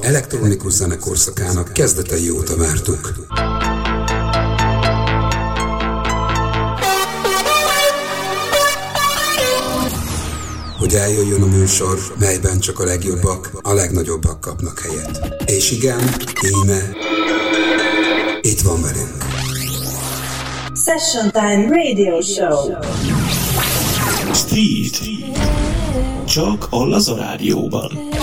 az elektronikus zene korszakának kezdetei óta vártuk. hogy eljöjjön a műsor, melyben csak a legjobbak, a legnagyobbak kapnak helyet. És igen, íme, itt van velünk. Session Time Radio Show. Street. Csak a Laza Rádióban.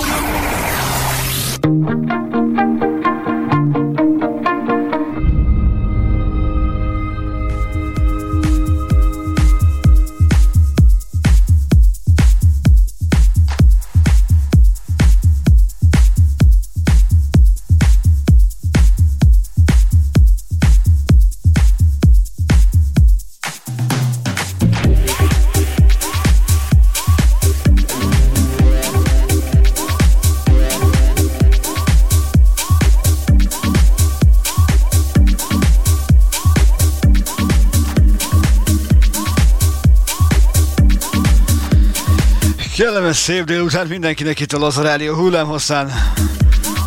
Szép délután mindenkinek itt a Laza Rádió hullámhosszán.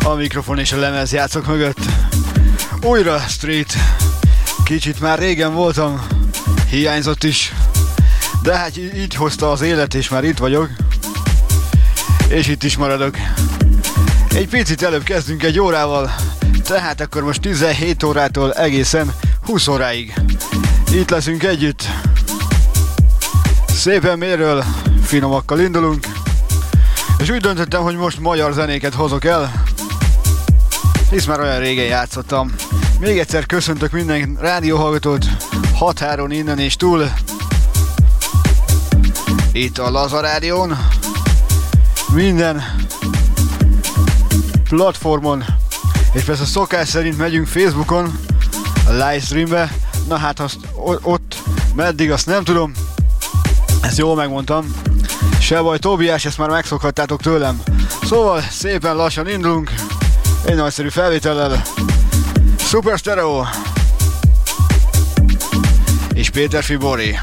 A mikrofon és a lemez játszok mögött. Újra Street. Kicsit már régen voltam, hiányzott is. De hát így hozta az élet, és már itt vagyok. És itt is maradok. Egy picit előbb kezdünk egy órával, tehát akkor most 17 órától egészen 20 óráig. Itt leszünk együtt. Szépen méről, finomakkal indulunk. És úgy döntöttem, hogy most magyar zenéket hozok el, hisz már olyan régen játszottam. Még egyszer köszöntök minden rádióhallgatót, határon innen és túl. Itt a Laza Rádión. Minden platformon, és persze szokás szerint megyünk Facebookon, a livestreambe. Na hát azt ott meddig azt nem tudom, ezt jól megmondtam. Se baj, Tobiás, ezt már megszokhattátok tőlem. Szóval szépen lassan indulunk. Egy nagyszerű felvétellel. Super Stereo. És Péter Fibori.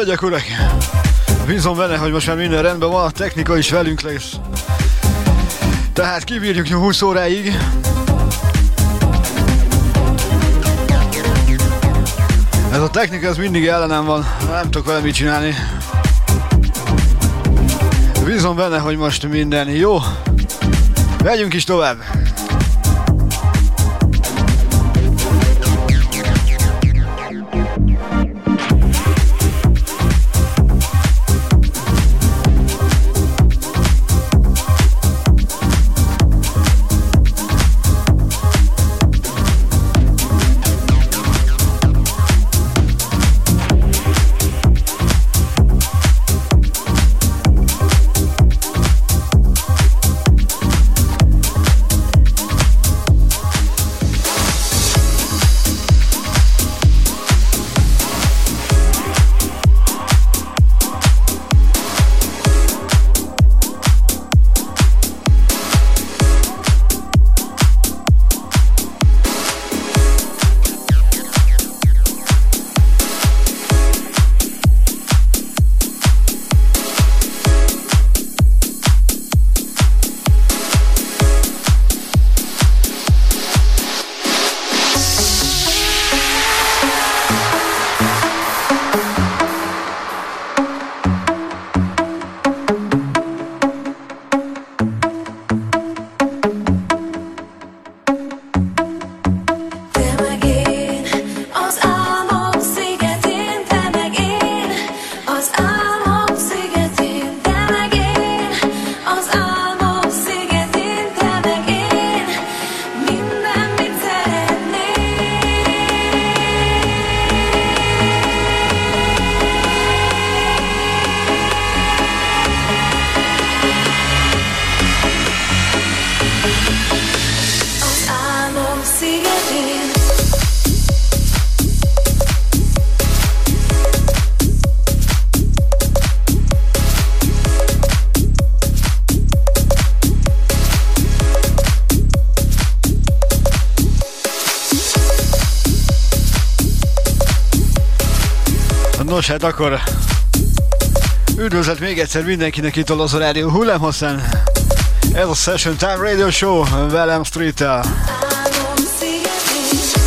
Hölgyek, urak! Bízom benne, hogy most már minden rendben van, a technika is velünk lesz. Tehát kibírjuk 20 óráig. Ez a technika ez mindig ellenem van, nem tudok vele mit csinálni. Bízom benne, hogy most minden jó. Megyünk is tovább. Hát akkor üdvözlet még egyszer mindenkinek itt a Laza Rádió hullámhosszán. Ez a Session Time Radio Show velem Street-tel. meg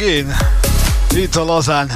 én, itt a lazán.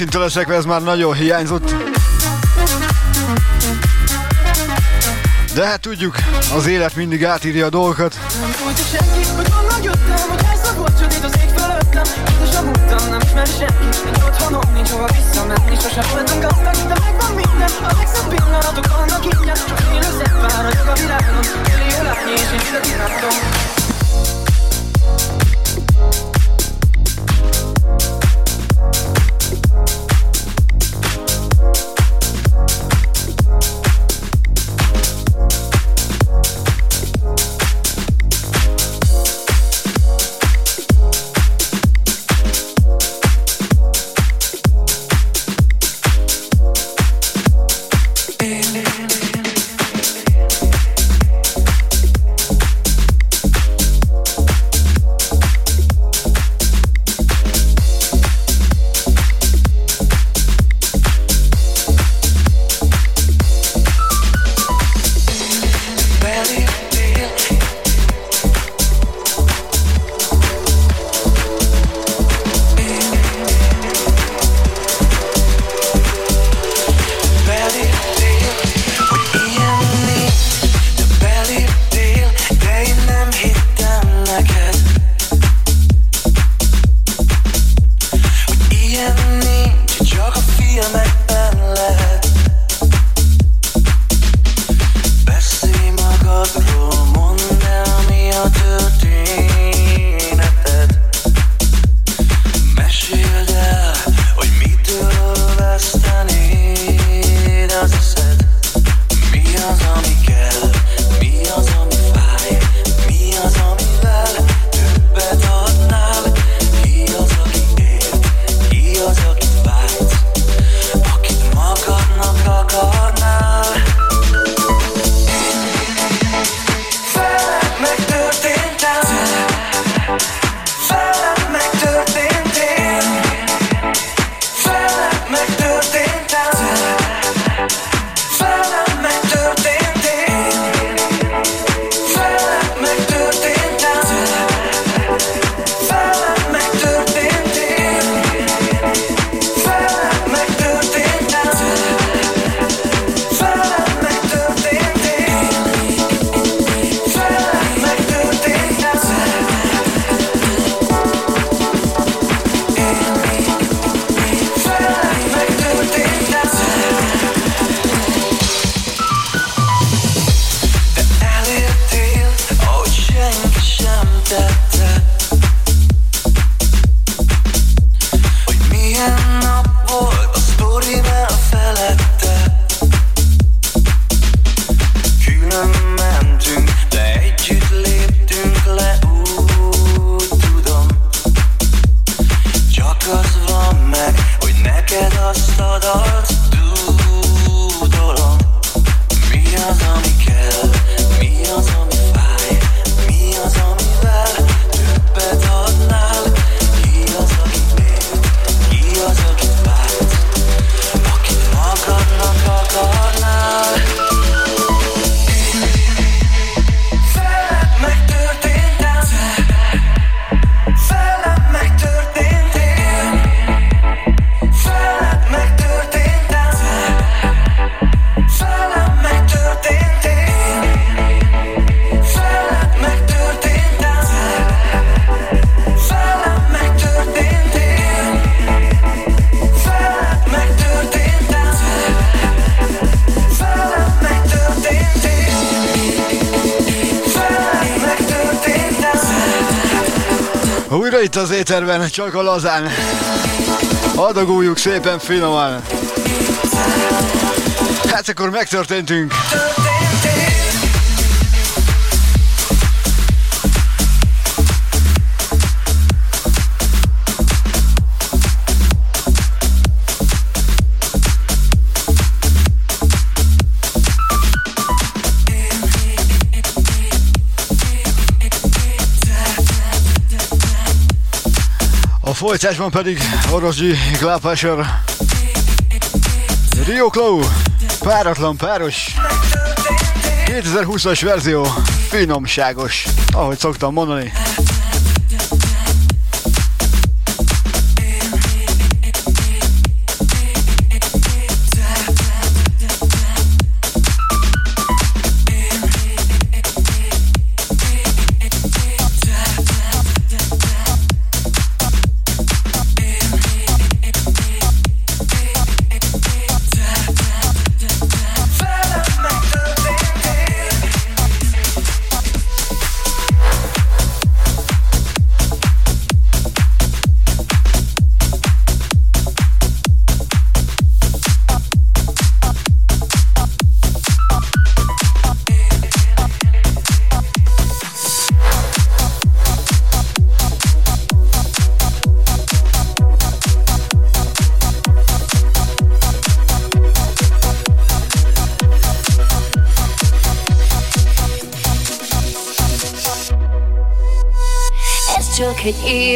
őszinte lesek, ez már nagyon hiányzott. De hát tudjuk, az élet mindig átírja a dolgokat. Csak éterben, csak a lazán. Adagoljuk szépen finoman. Hát akkor megtörténtünk. Folytásban pedig Orosgyi Glápásor Rio Clow Páratlan páros. 2020-as verzió Finomságos Ahogy szoktam mondani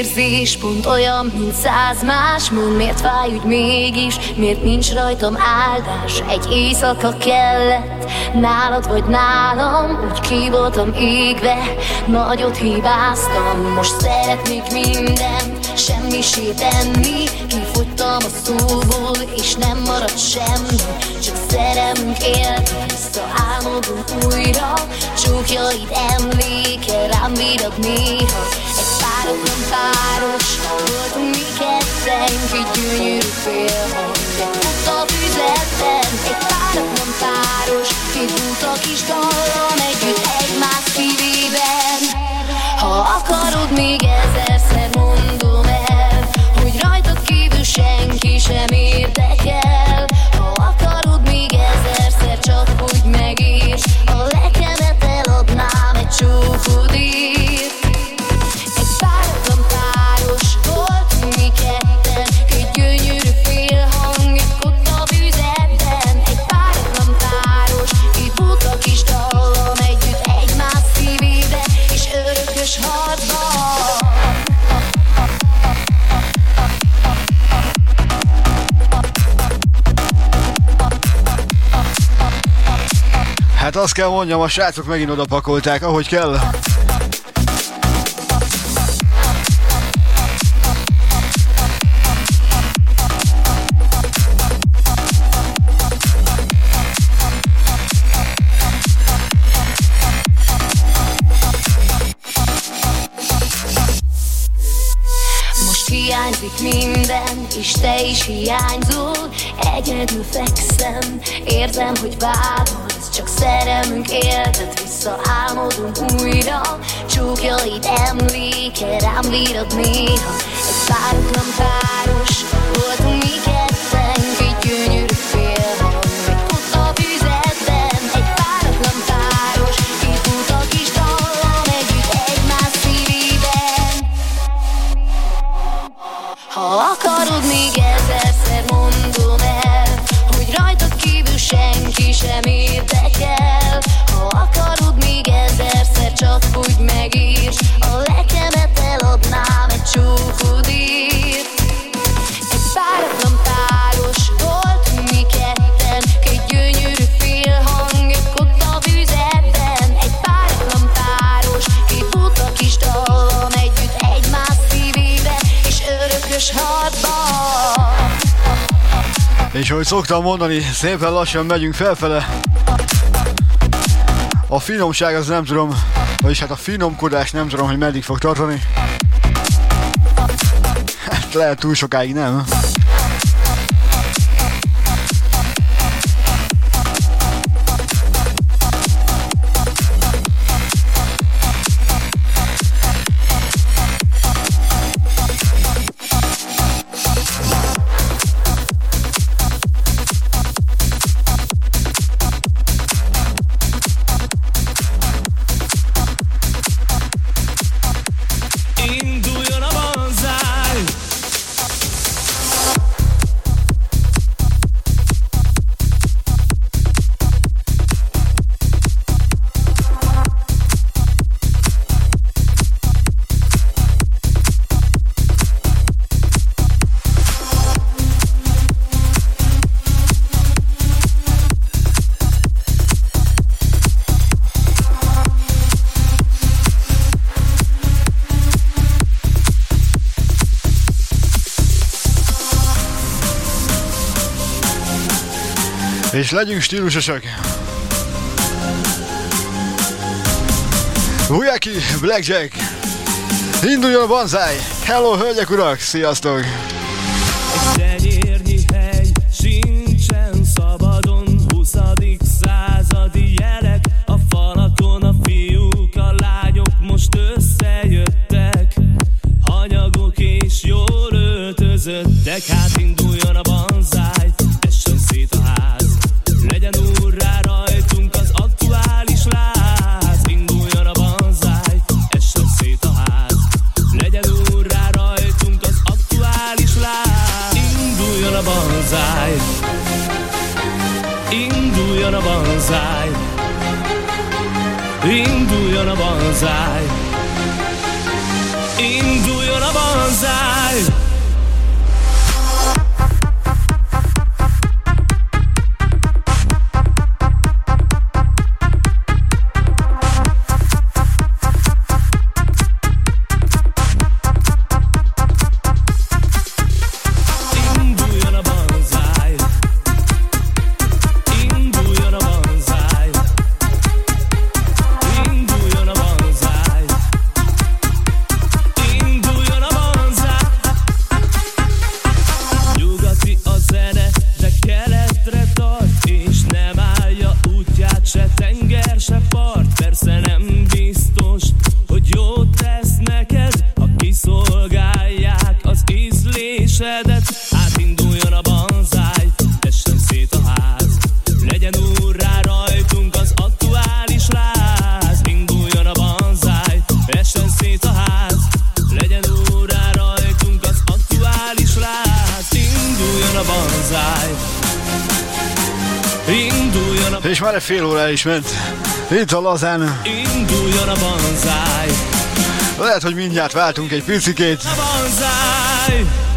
érzés Pont olyan, mint száz más. Mond miért fáj úgy mégis? Miért nincs rajtam áldás? Egy éjszaka kellett Nálad vagy nálam. Úgy ki voltam égve Nagyot hibáztam. Most szeretnék mindent Semmisé tenni Kifogytam a szóból És nem marad semmi. Csak szerelmünk élt Visszaálmodunk újra. Csókjaid emléke Rám bírod néha páratlan páros. Voltunk mi ketten, egy gyönyörű félhang Egy a füzetben, egy páratlan páros. Két buta kis dallam együtt egymás szívében Ha akarod még ezerszer mondom el Hogy rajtad kívül senki sem érdekel azt kell mondjam, a srácok megint oda pakolták, ahogy kell. hiányzik minden, és te is hiányzol rám bírod szoktam mondani, szépen lassan megyünk felfele. A finomság az nem tudom, vagyis hát a finomkodás nem tudom, hogy meddig fog tartani. Hát lehet túl sokáig nem. Legyünk stílusosak. Ujaki, Blackjack. Induljon a banzáj! Hello, hölgyek, urak! Sziasztok! Is ment. Itt a lazán. Induljon a banzáj. Lehet, hogy mindjárt váltunk egy picikét. A banzáj.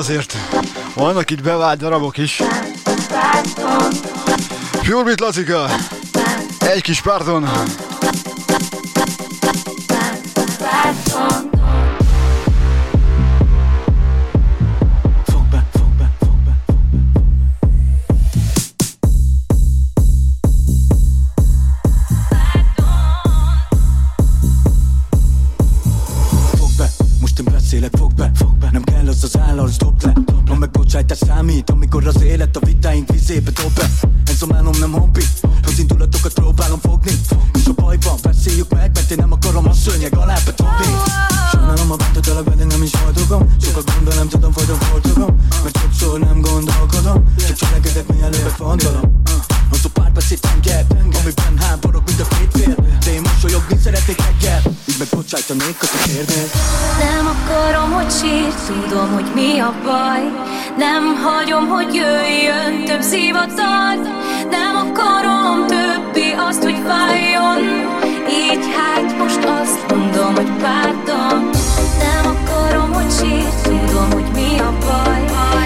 Azért. Vannak itt bevált darabok is. Purebit Lacika, egy kis hagyom, hogy jöjjön több szivatat Nem akarom többi azt, hogy fájjon Így hát most azt mondom, hogy pártam. Nem akarom, hogy sírt, tudom, hogy mi a baj.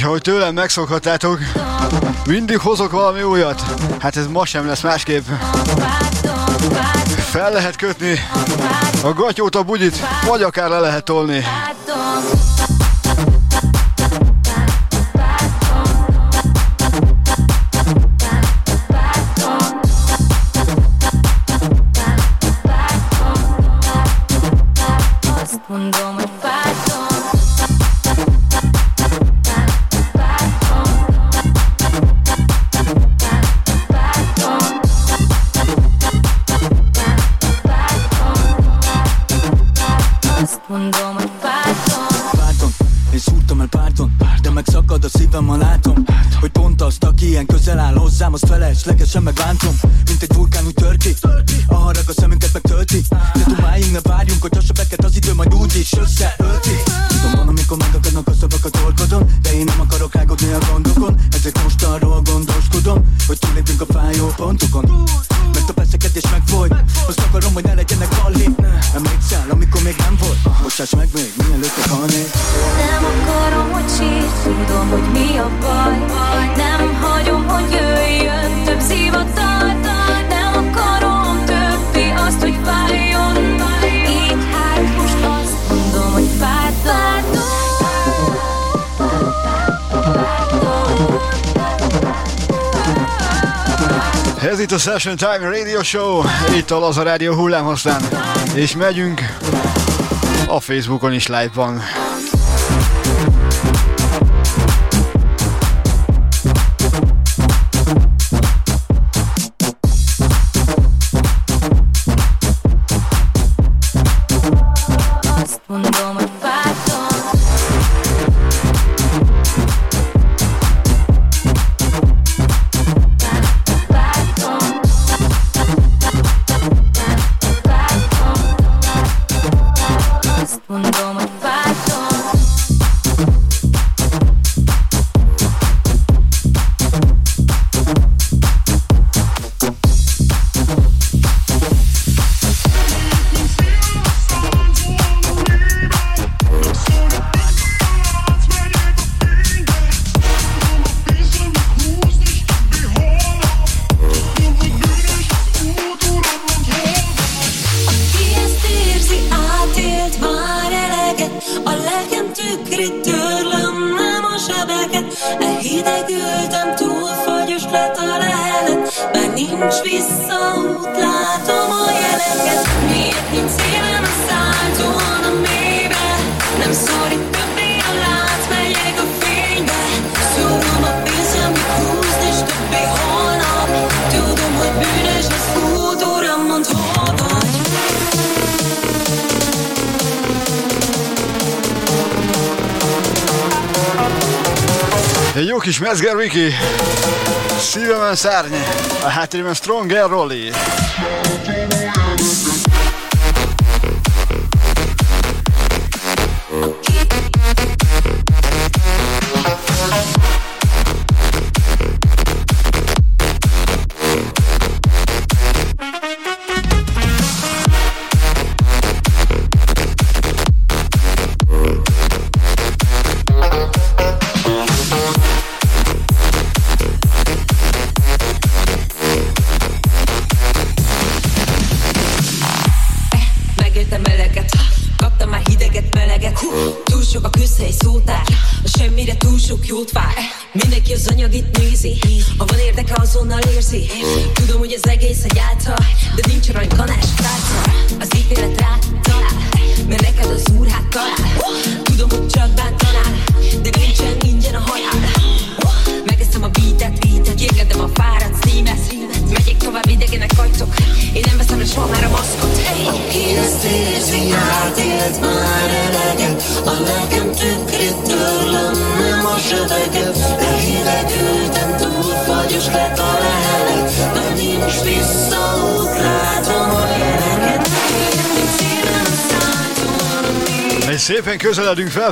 Pardon. megszokhattátok. Mindig hozok valami újat. Hát ez ma sem lesz másképp. Fel lehet kötni a gatyót, a bugyit, vagy akár le lehet tolni. like a summer Session Time Radio Show, itt a Laza Rádió hullámhosszán, és megyünk a Facebookon is live van. koncernie. A hát en strong roll i...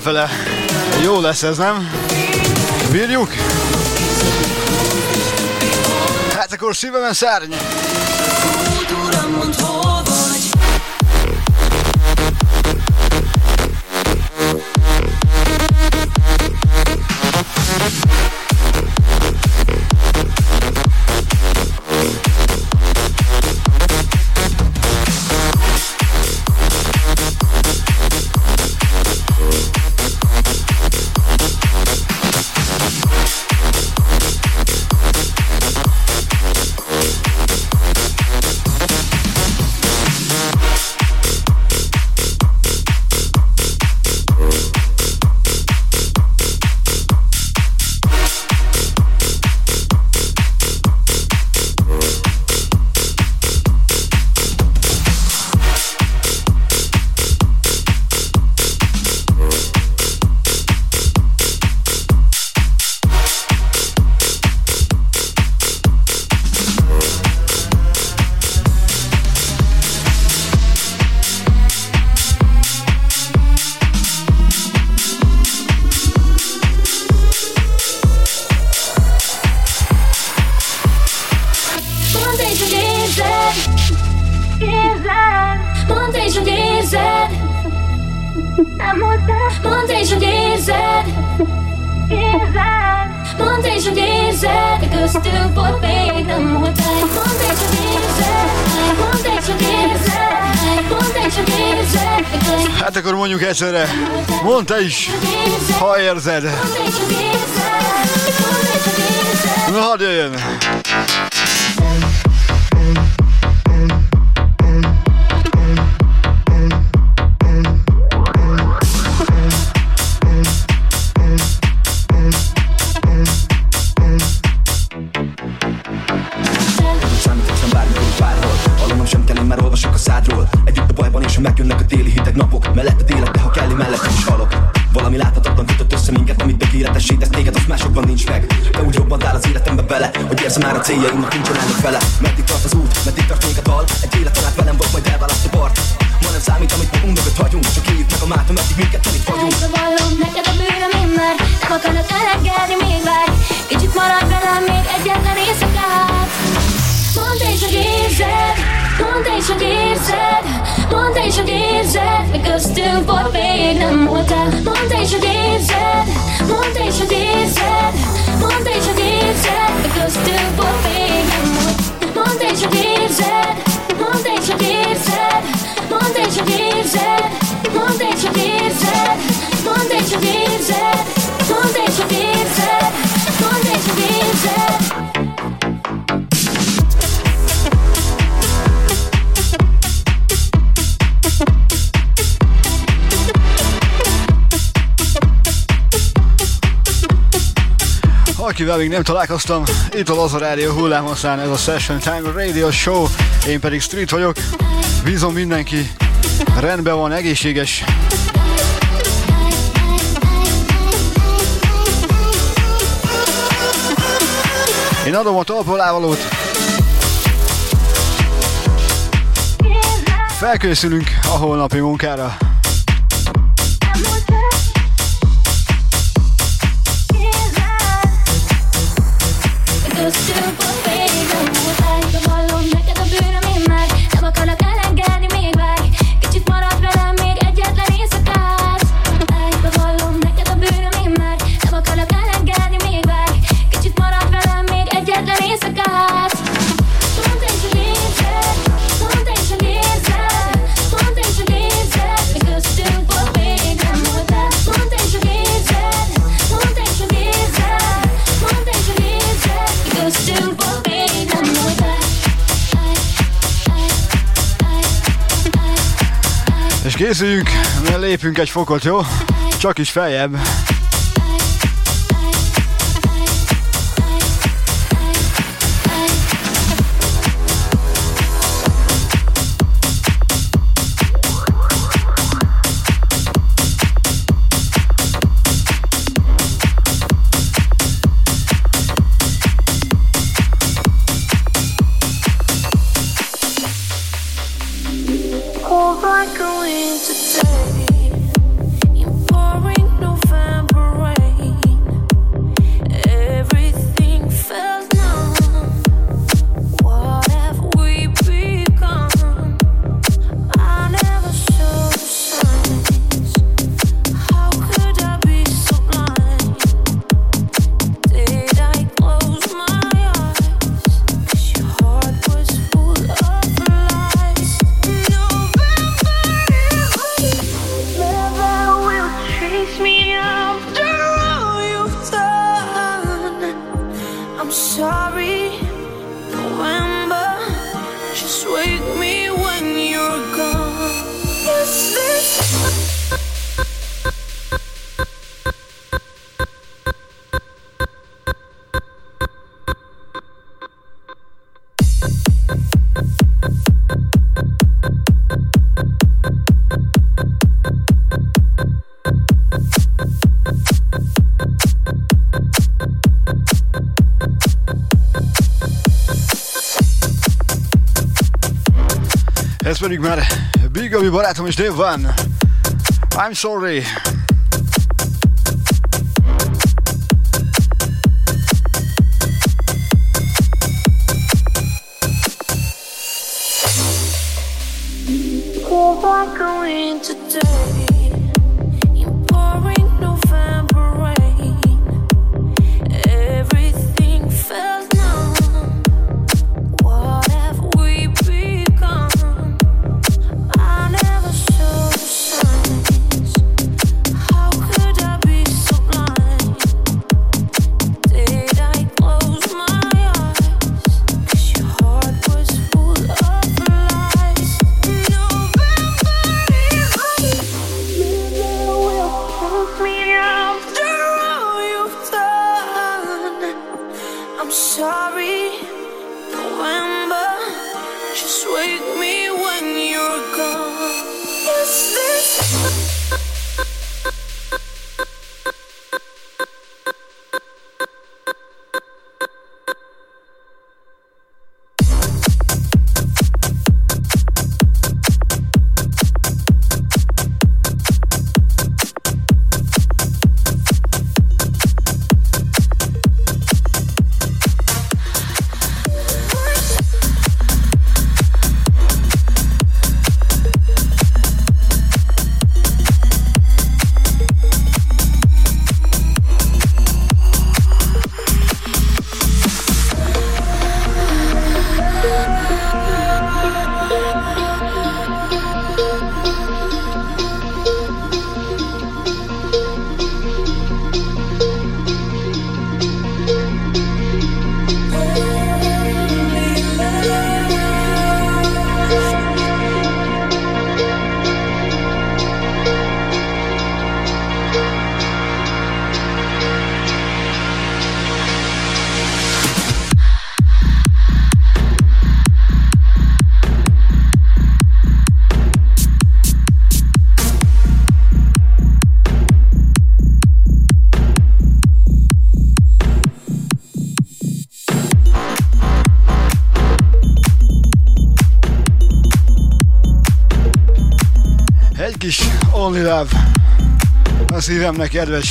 felfele. Jó lesz ez, nem? Bírjuk? Hát akkor szívemen szárny. Kultúra mond, elsőre. Mondta is, ha érzed. Na, hadd jöjjön! amivel még nem találkoztam. Itt a Laza Rádió hullámhosszán, ez a Session Time Radio Show. Én pedig Street vagyok. Bízom mindenki, rendben van, egészséges. Én adom a talpalávalót. Felkészülünk a holnapi munkára. készüljünk, mert lépünk egy fokot, jó? Csak is feljebb. November. Just wake me Maverick már Big Gabi barátom és Dave Van. I'm sorry. szívemnek, kedves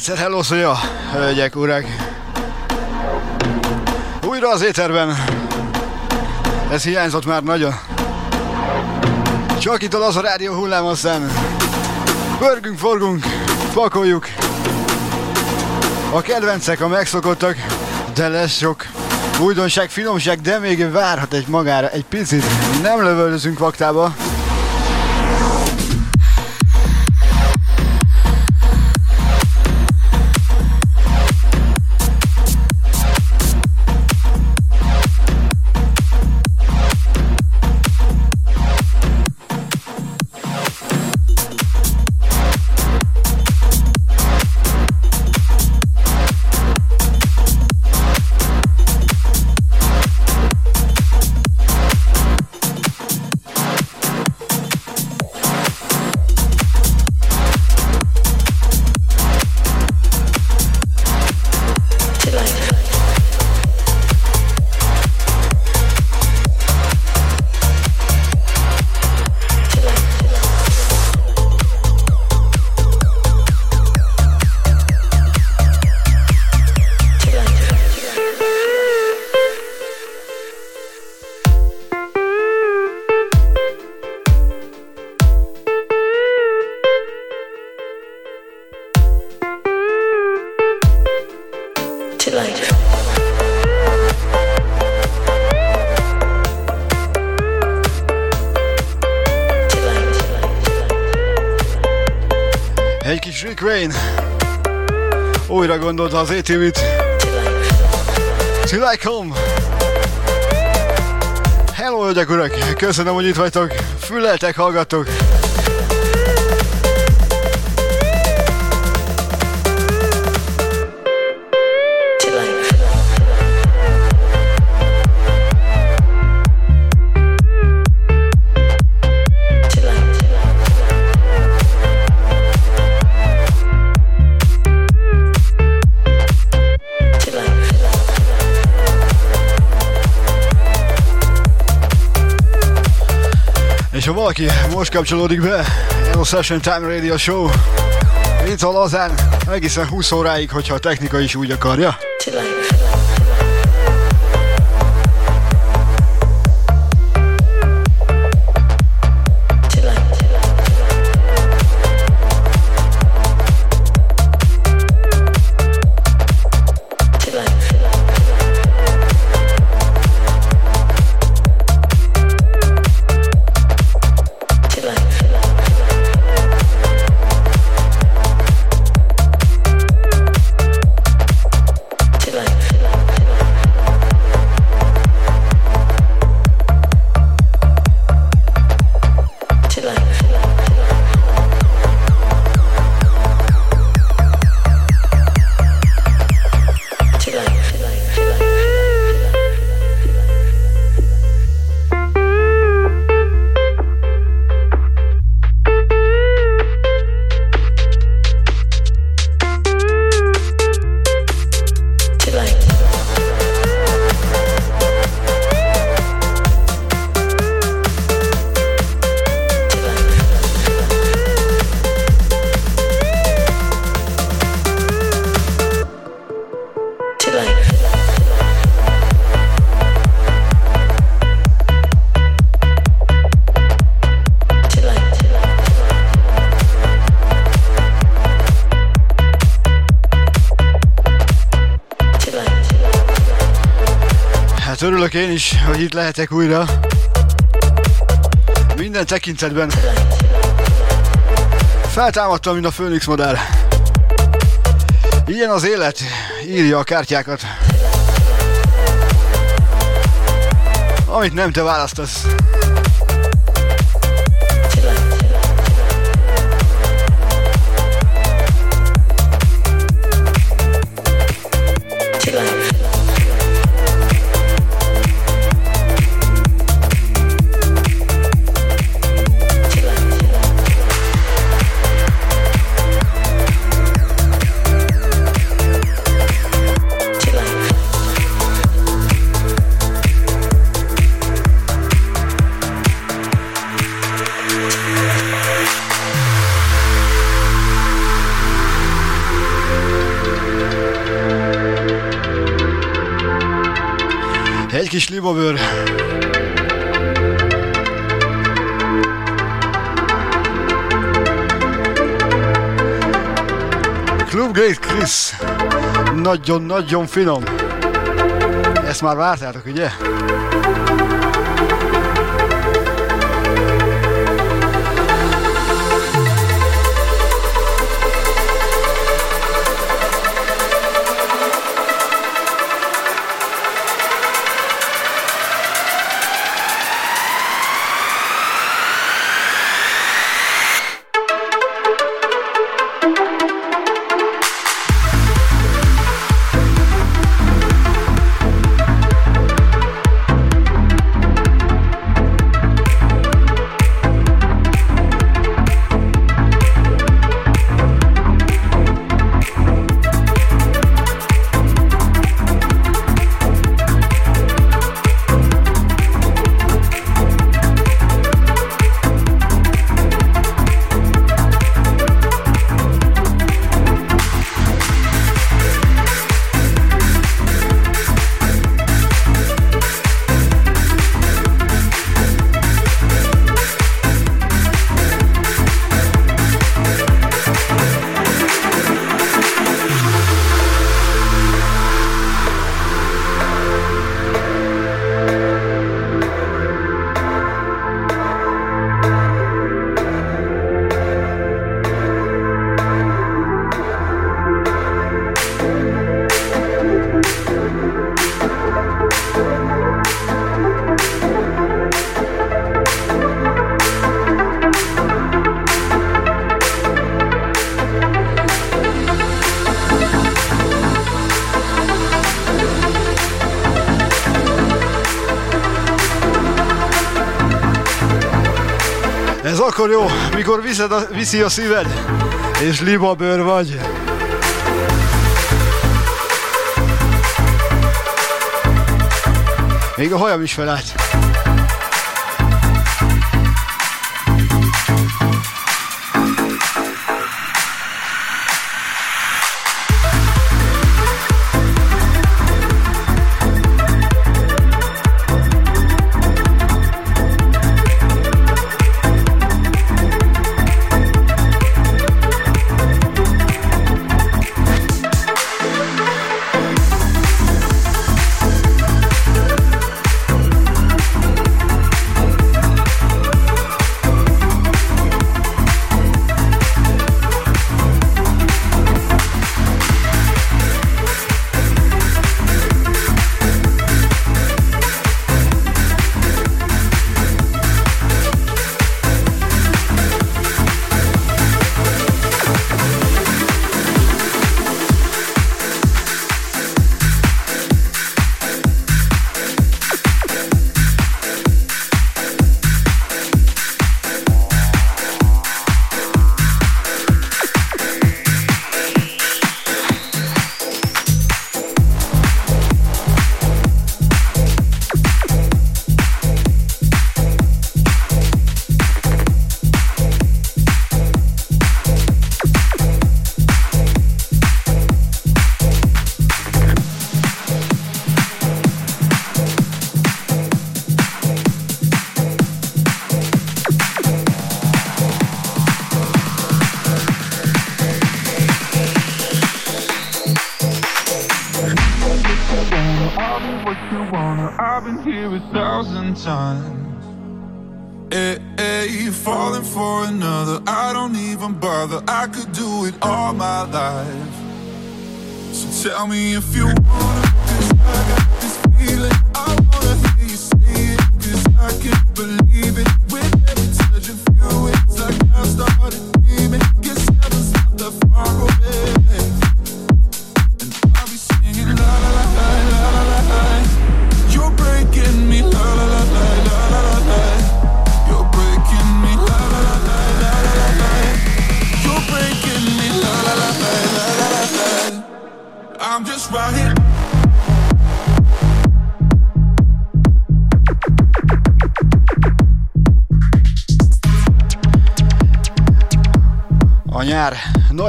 egyszer hello szója, hölgyek, urak! Újra az éterben! Ez hiányzott már nagyon. Csak itt az a rádió hullám aztán. Pörgünk, forgunk, pakoljuk. A kedvencek, a megszokottak, de lesz sok újdonság, finomság, de még várhat egy magára egy picit. Nem lövöldözünk vaktába. Rain. Újra gondolta az ATV-t. Till I come. Hello, hölgyek, urak! Köszönöm, hogy itt vagytok. Füleltek, hallgattok. Valaki most kapcsolódik be, Hello Session Time Radio Show, itt a lazán, egészen 20 óráig, hogyha a technika is úgy akarja. Hogy itt lehetek újra. Minden tekintetben. Feltámadtam, mint a Phoenix modell. Ilyen az élet, írja a kártyákat. Amit nem te választasz. Libabőr. Club Great Chris. Nagyon-nagyon finom. Ezt már vártátok, ugye? Akkor jó, mikor viszed a, viszi a szíved, és libabőr vagy. Még a hajam is felállt.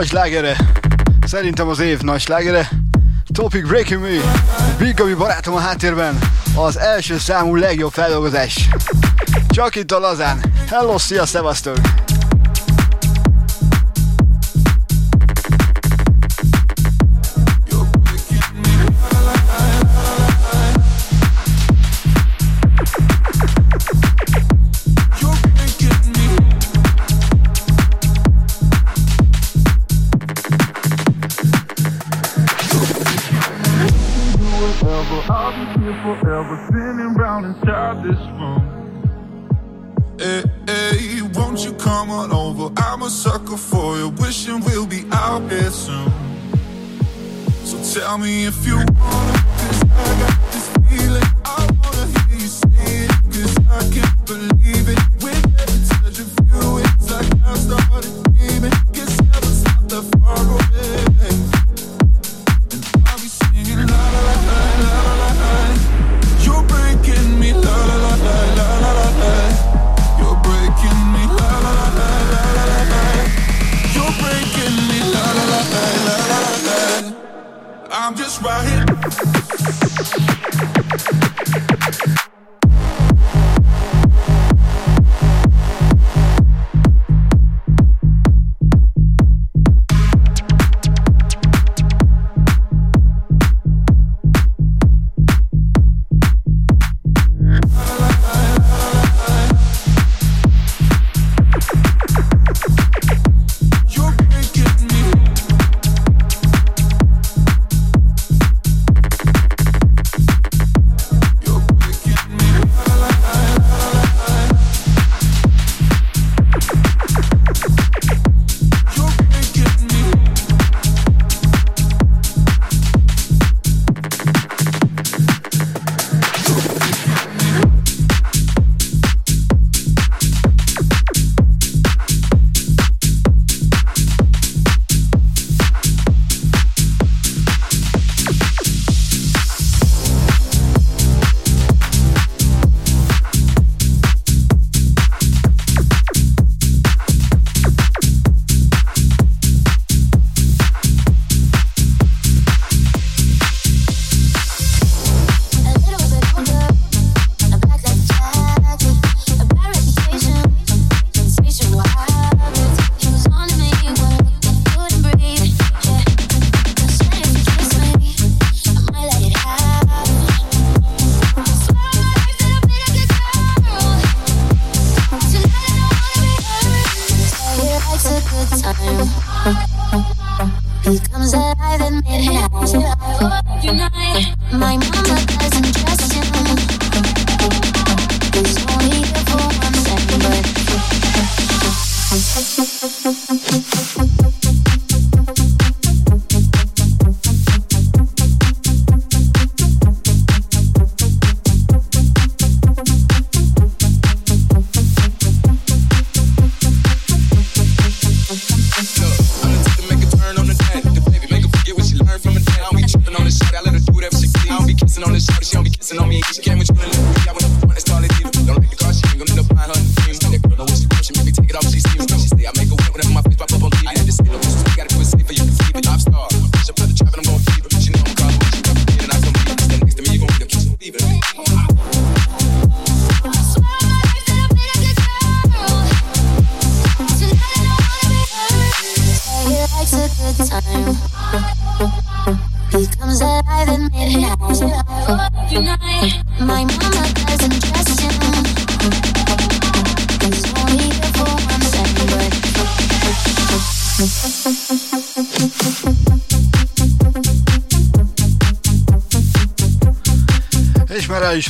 Nagy slágere. Szerintem az év nagy slágere. Topic Breaking Me. Big Gabi barátom a háttérben. Az első számú legjobb feldolgozás. Csak itt a lazán. Hello, szia, szevasztok! down inside this room. Hey, hey, won't you come on over? I'm a sucker for you, wishing we'll be out here soon. So tell me if you wanna.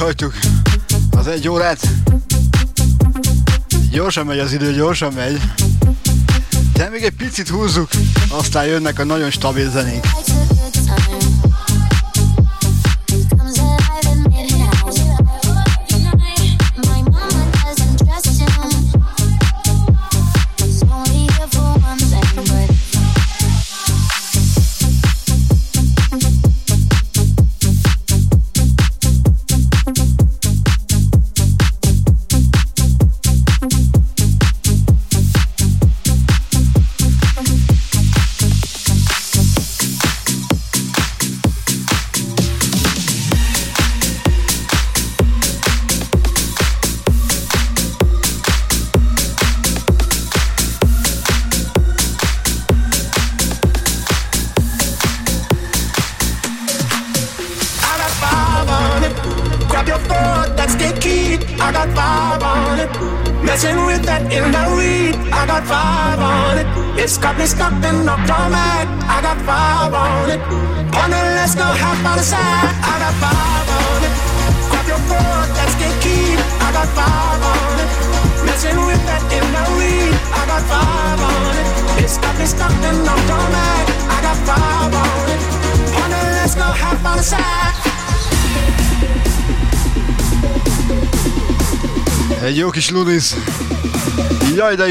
Hagytuk, az egy órát. Gyorsan megy az idő, gyorsan megy. De még egy picit húzzuk, aztán jönnek a nagyon stabil zenék.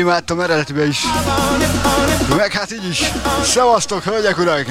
imádtam eredetibe is. Meg hát így is. Szevasztok, hölgyek, urak!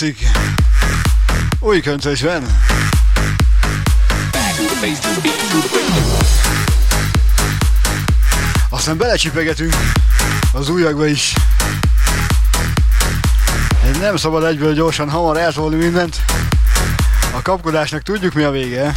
Régi klasszik. Új könyvben. Aztán belecsipegetünk az újakba is. Nem szabad egyből gyorsan, hamar eltolni mindent. A kapkodásnak tudjuk mi a vége.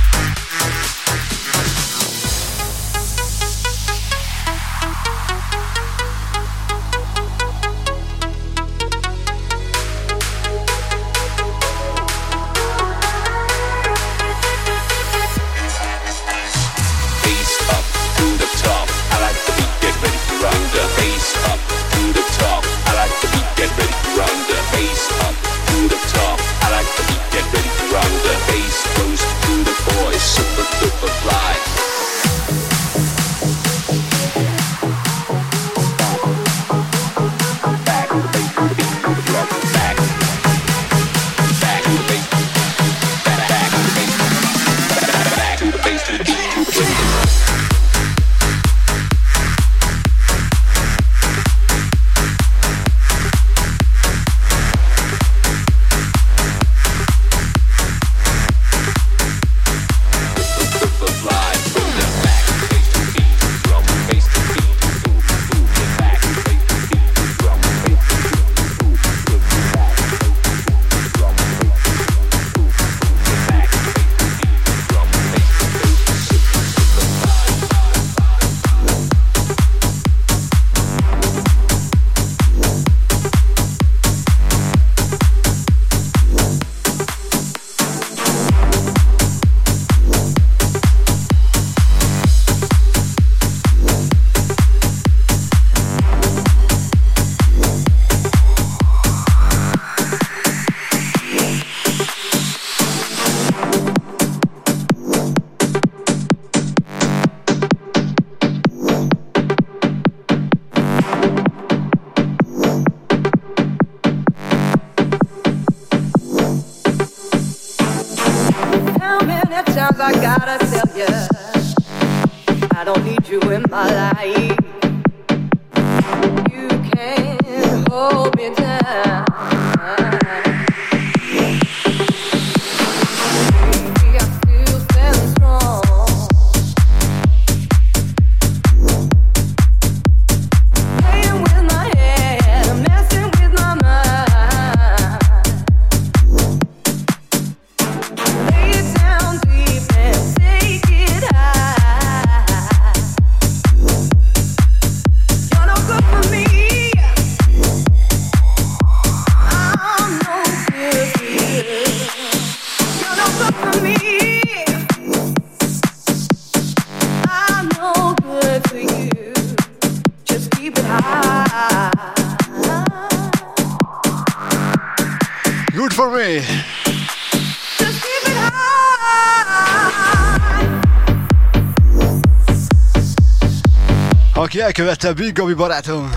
Elkövette Big Gabi barátom.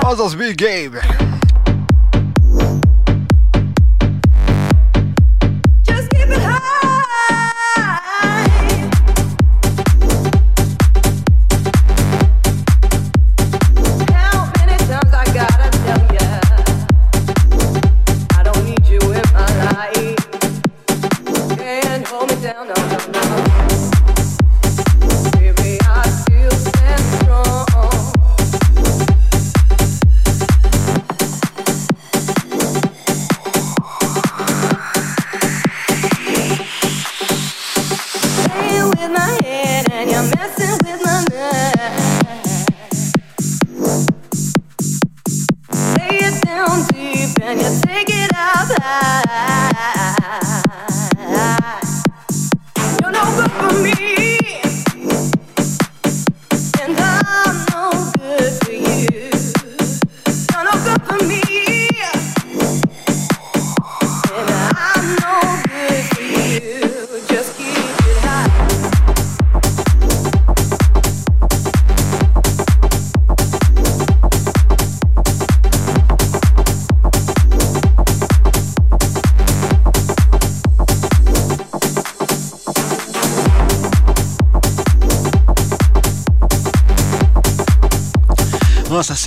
Azaz Big Gabe.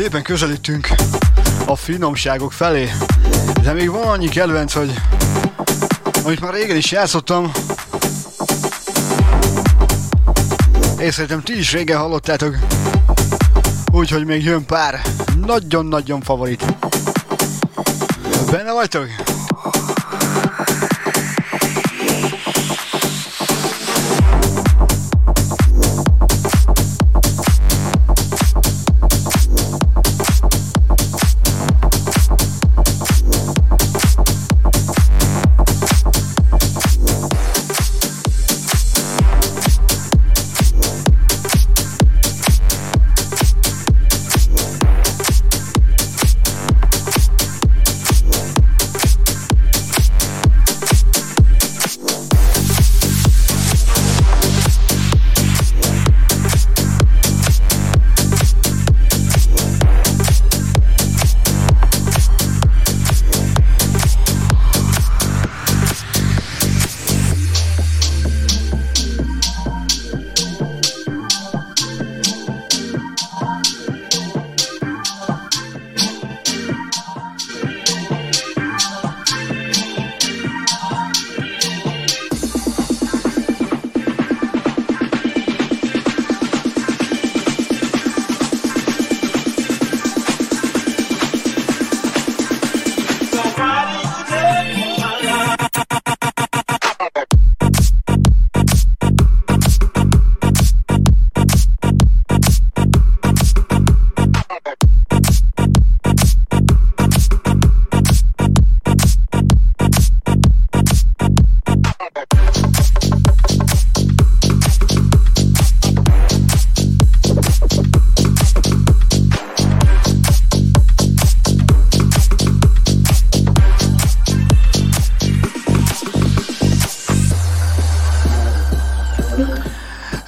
Szépen közelítünk a finomságok felé. De még van annyi kedvenc, hogy amit már régen is játszottam, és szerintem ti is régen hallottátok, úgyhogy még jön pár nagyon-nagyon favorit. Benne vagytok?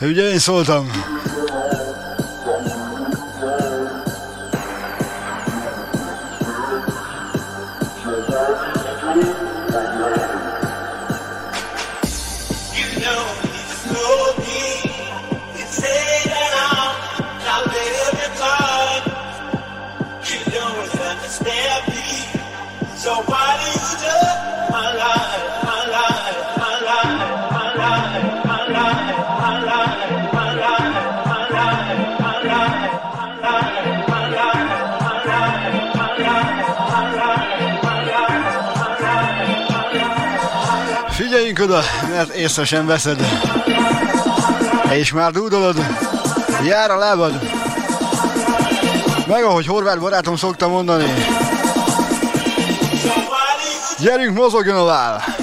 Ugye én szóltam. Oda, mert észre sem veszed. És már dúdolod, jár a lábad. Meg ahogy horvát barátom szokta mondani. Gyerünk, mozogjon a vál!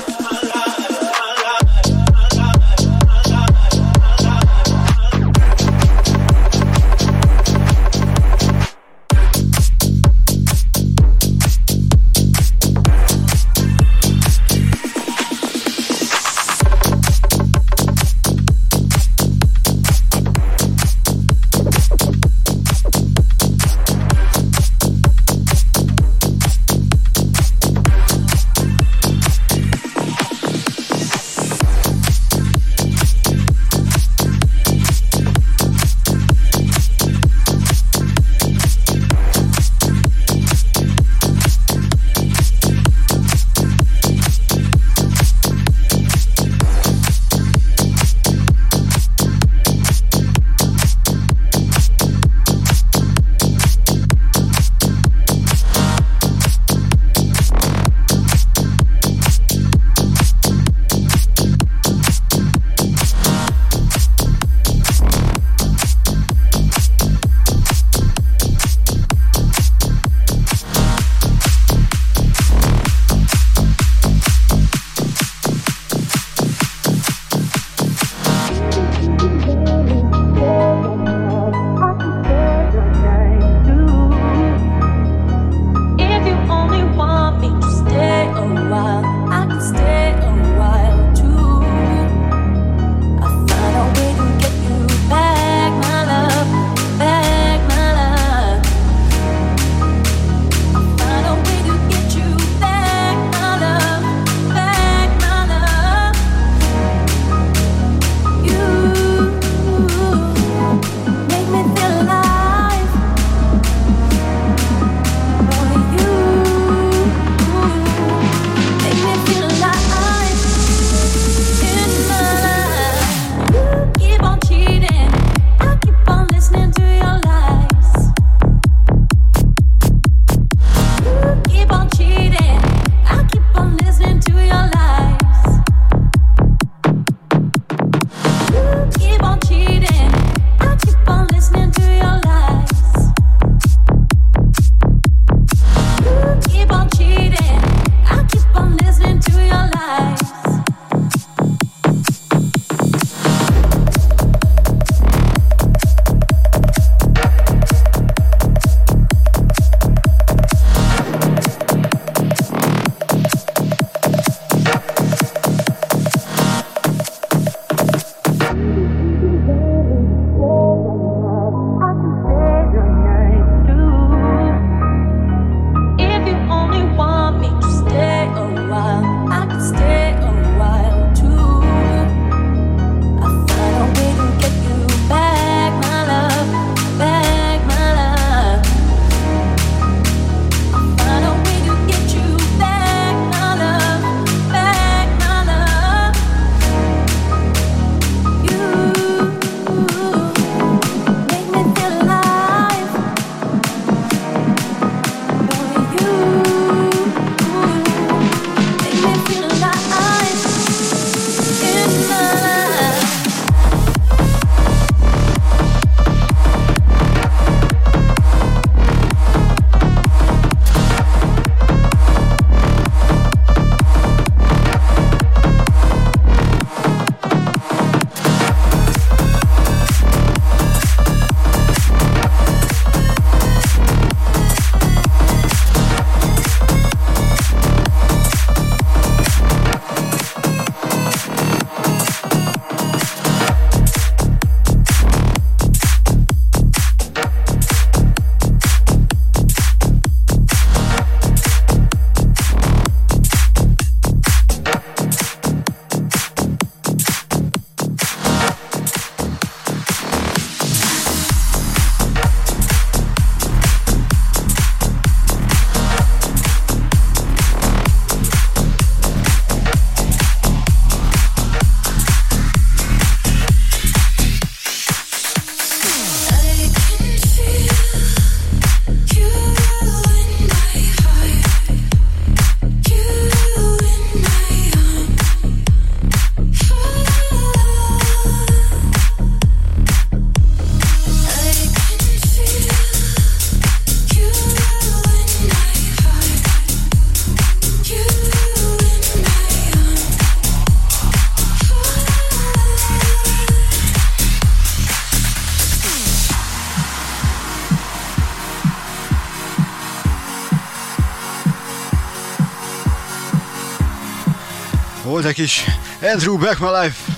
Egy kis Andrew Back My Life.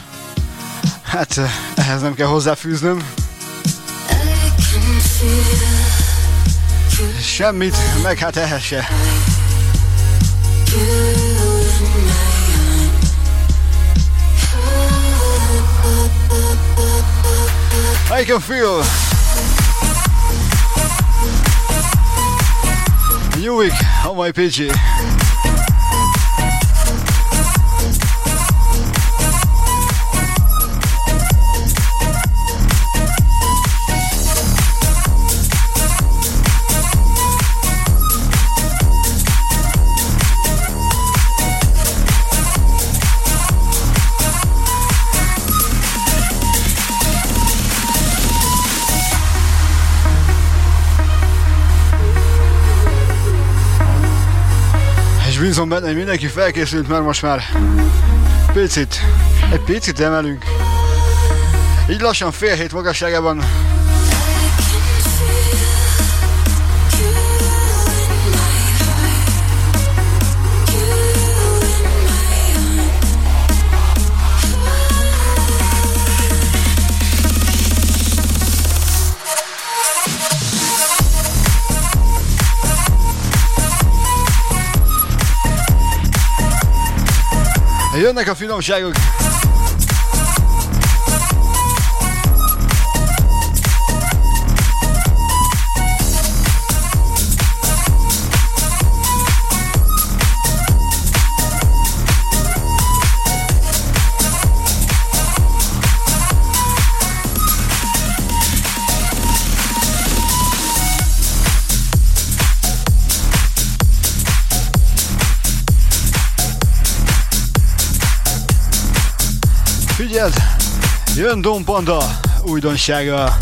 Hát ehhez nem kell hozzáfűznöm. Semmit, meg hát ehhez se. I can feel New week on my bízom benne, hogy mindenki felkészült, mert most már picit, egy picit emelünk. Így lassan fél hét magasságában Jönnek a finomságok. Jön Dom Panda újdonsága.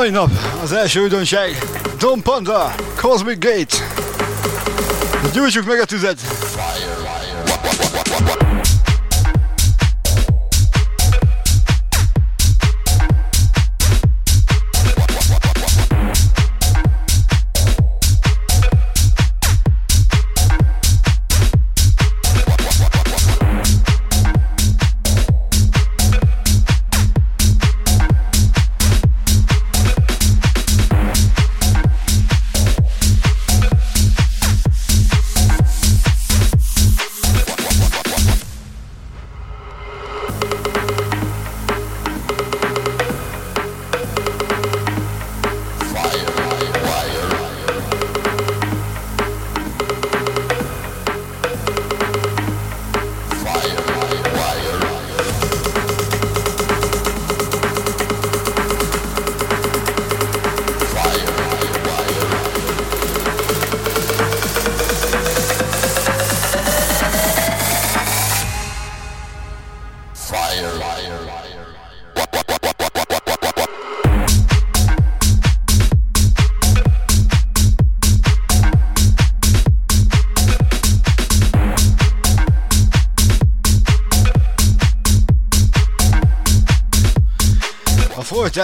Mai nap az első újdonság Don Panda, Cosmic Gate. Gyújtsuk meg a tüzet!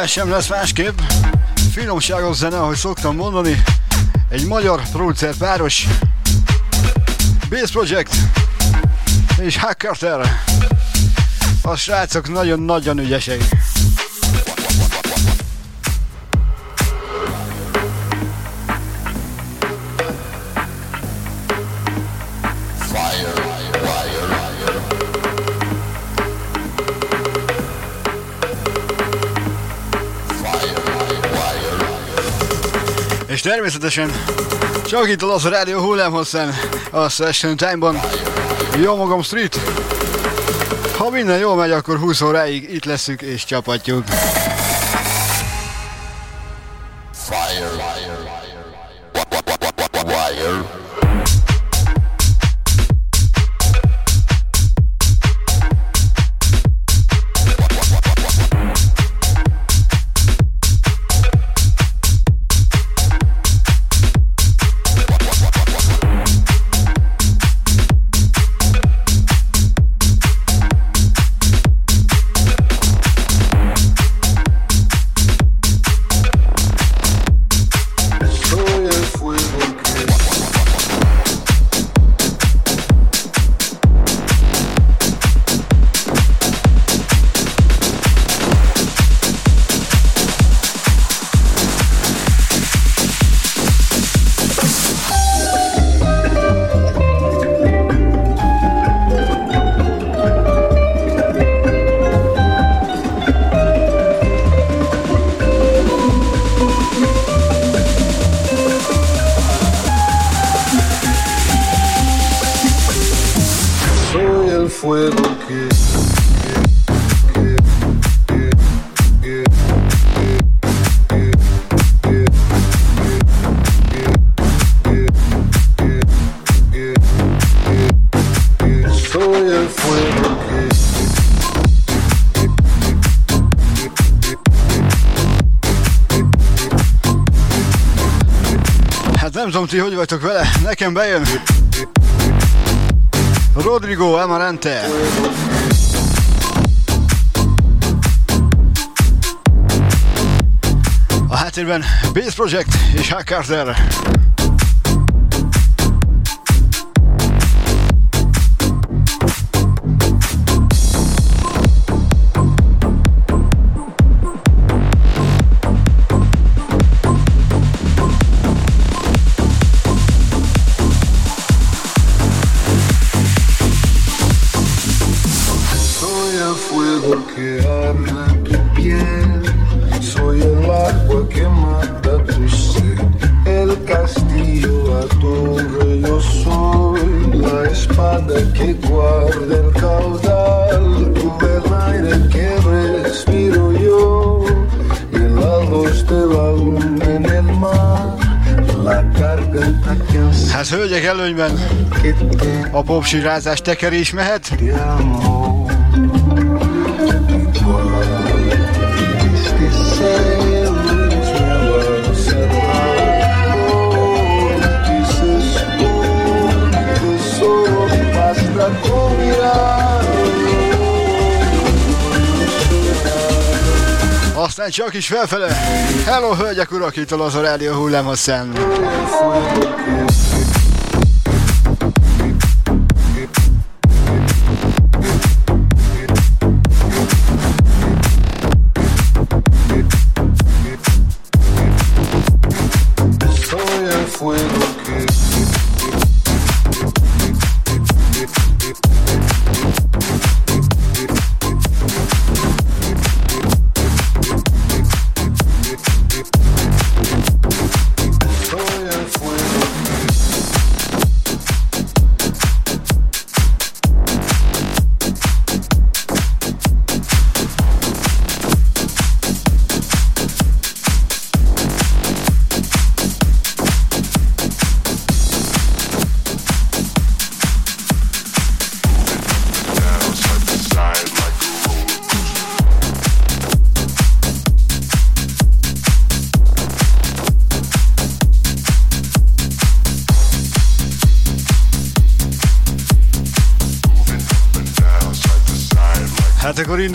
Sem lesz másképp. Finomságos zene, ahogy szoktam mondani. Egy magyar producer páros. Bass Project és Hackerter. A srácok nagyon-nagyon ügyesek. Természetesen csak itt a Laza Rádió hullámhosszán, a Session Time-ban, jó magam Street. Ha minden jól megy, akkor 20 óráig itt leszünk és csapatjuk. Tudom ti, hogy vagytok vele, nekem bejön. Rodrigo Amarante. A háttérben Bass Project és Hack Carter. A popsirázás tekerés mehet? Aztán csak is felfele. Hello, hölgyek, urak, itt a Laza Rádió hullámhosszán.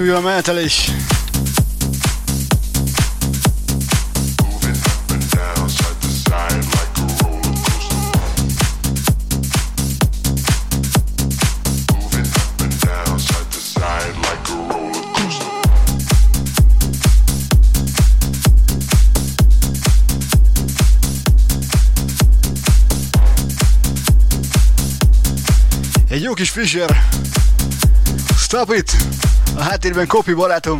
Akkor induljon a menetelés. Egy jó kis Fischer. Stop it! A háttérben Kopi barátom.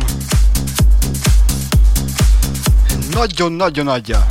Nagyon-nagyon adja.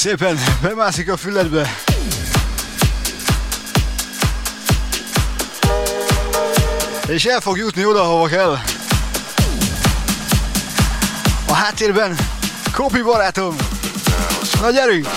Szépen bemászik a füledbe. És el fog jutni oda, hova kell. A háttérben Kopi barátom. Na gyerünk!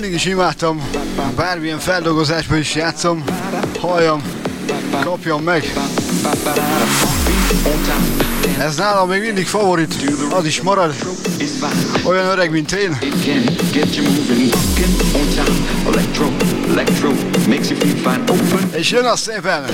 Mindig is imádtam, bármilyen feldolgozásban is játszom, halljam, kapjam meg. Ez nálam még mindig favorit, az is marad. Olyan öreg, mint én. És jön a szépen!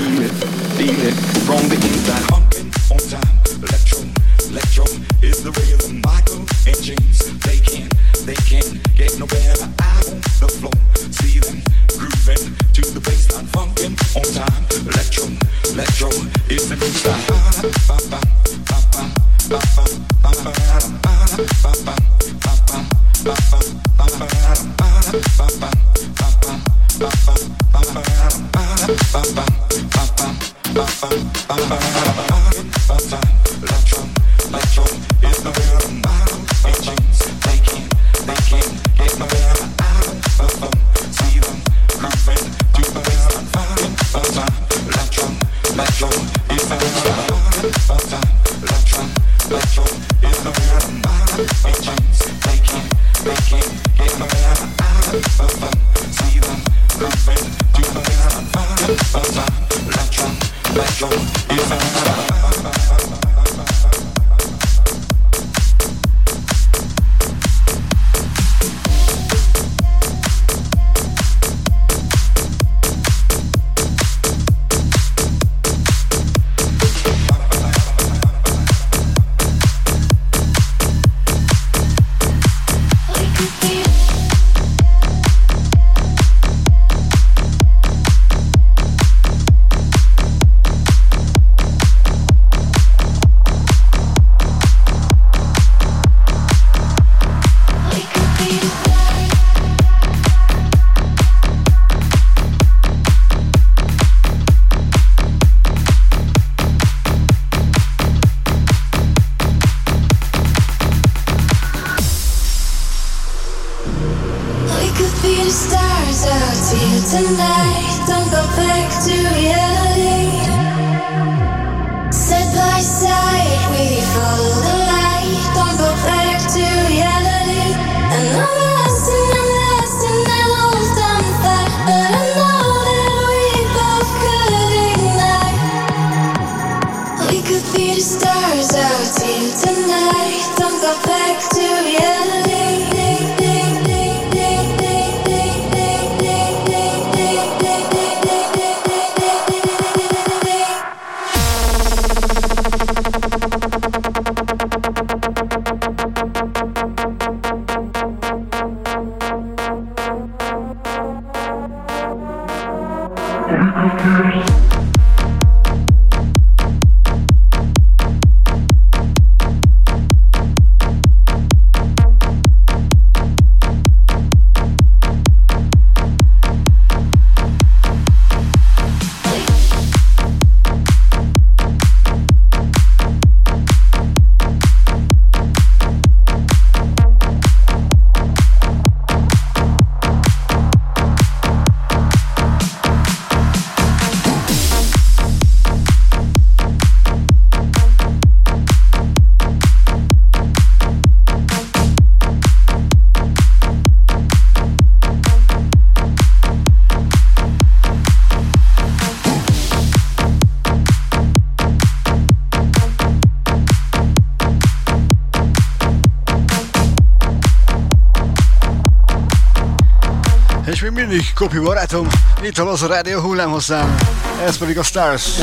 még mindig Kopi barátom, itt van az a rádió hullám hozzám, ez pedig a Stars.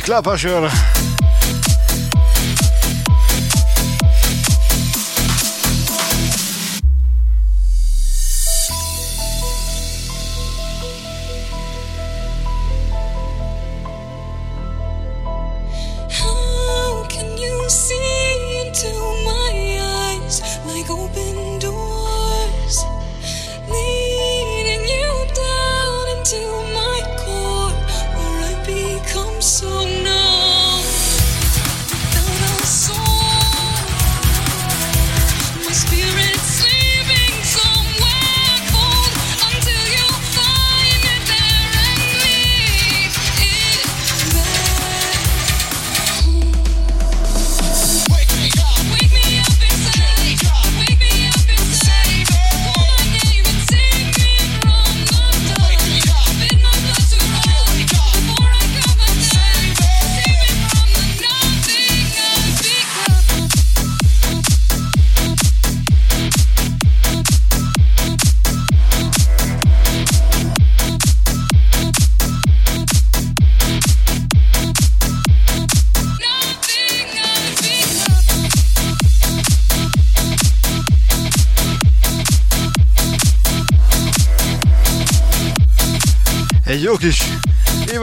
natürlich klar, Paschör.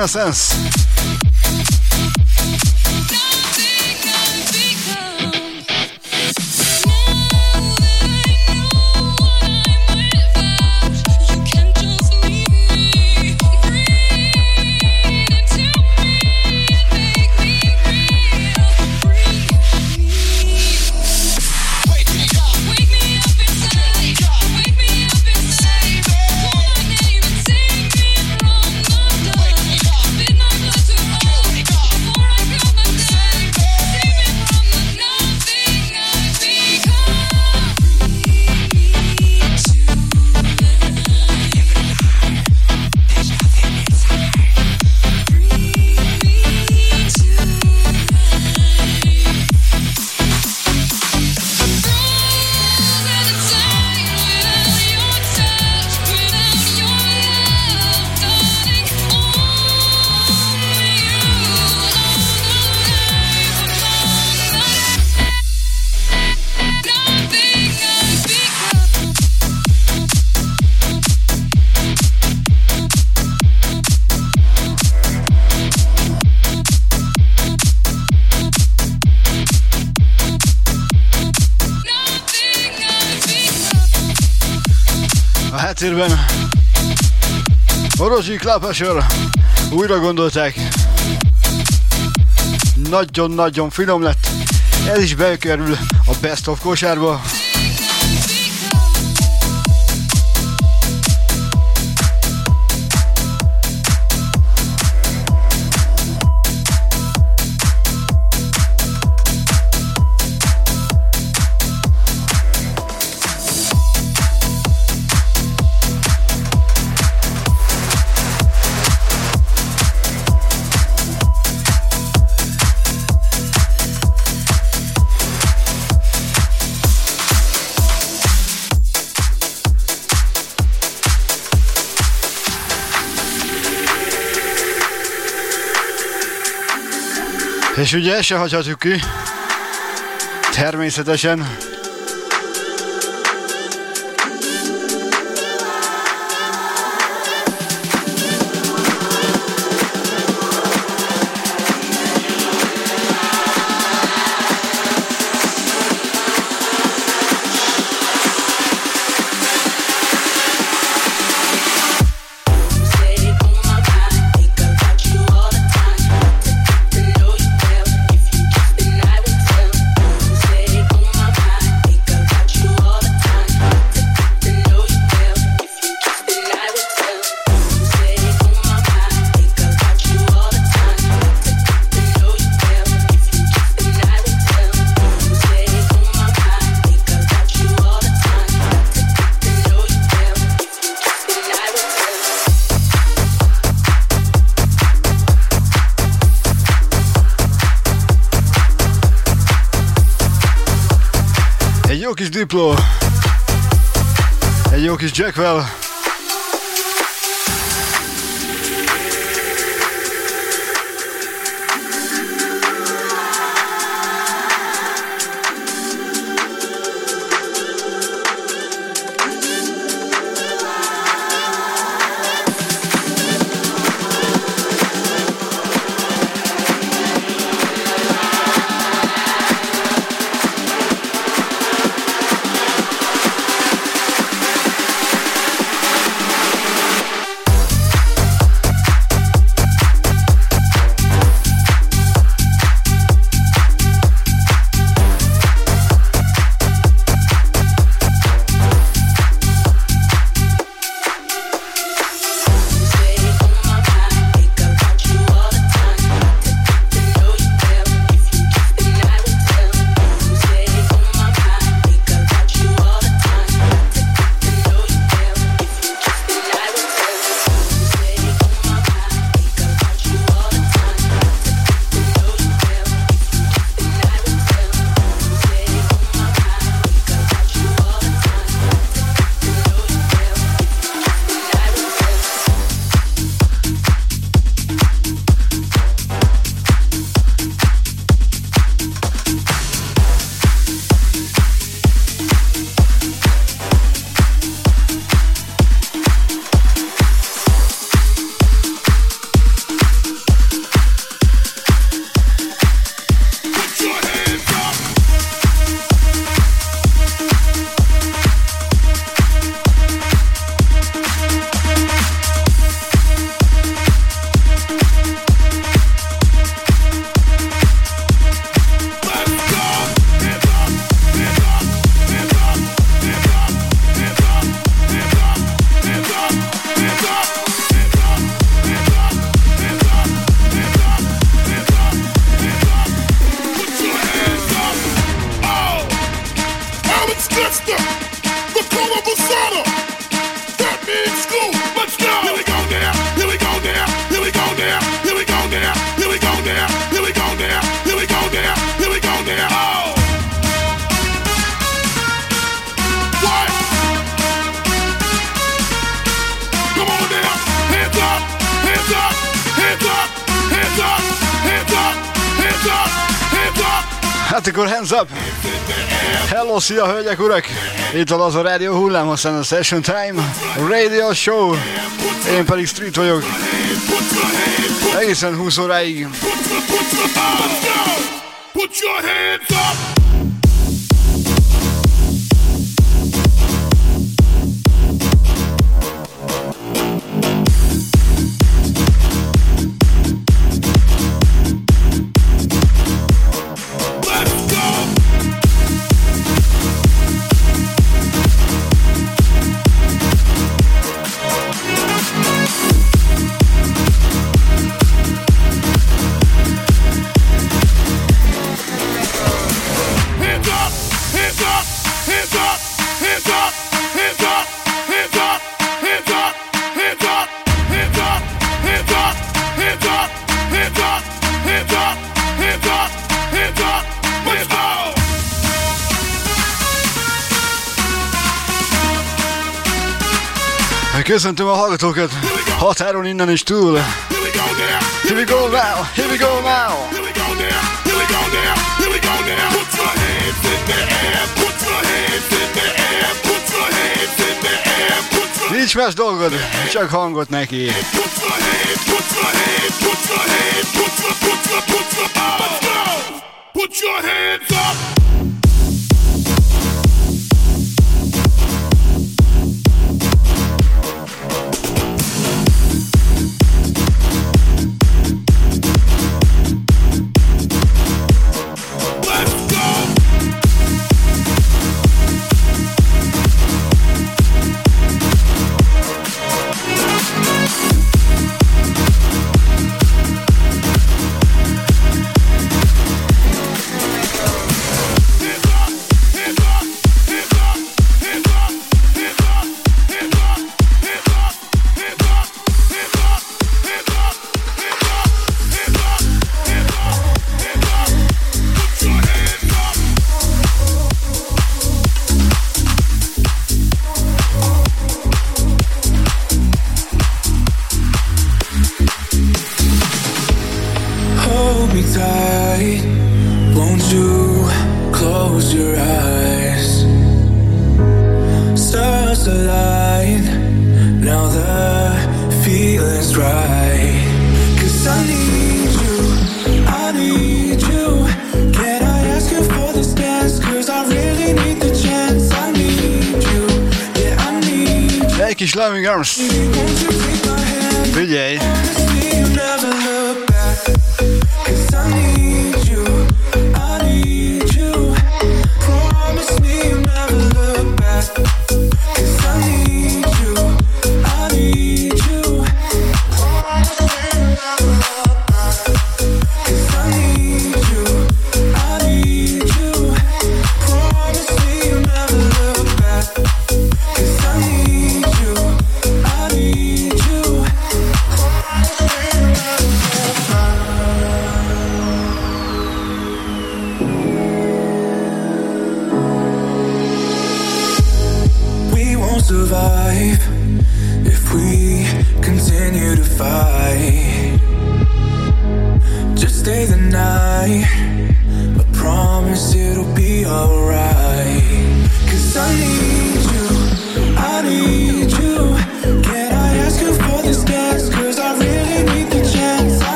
Renaissance. Slapasről újra gondolták. Nagyon-nagyon finom lett. Ez is bekerül a Best of kosárba. És ugye se hagyhatjuk ki, természetesen ik wel. Hölgyek, urak! Itt a Laza Rádió hullámhosszán a Session Time Radio Show. Én pedig Street vagyok. Egészen 20 óráig. Put your hands Köszöntöm a hallgatókat határon innen is túl. Here we go now, here we go now. Nincs más dolgod, csak hangot neki. put your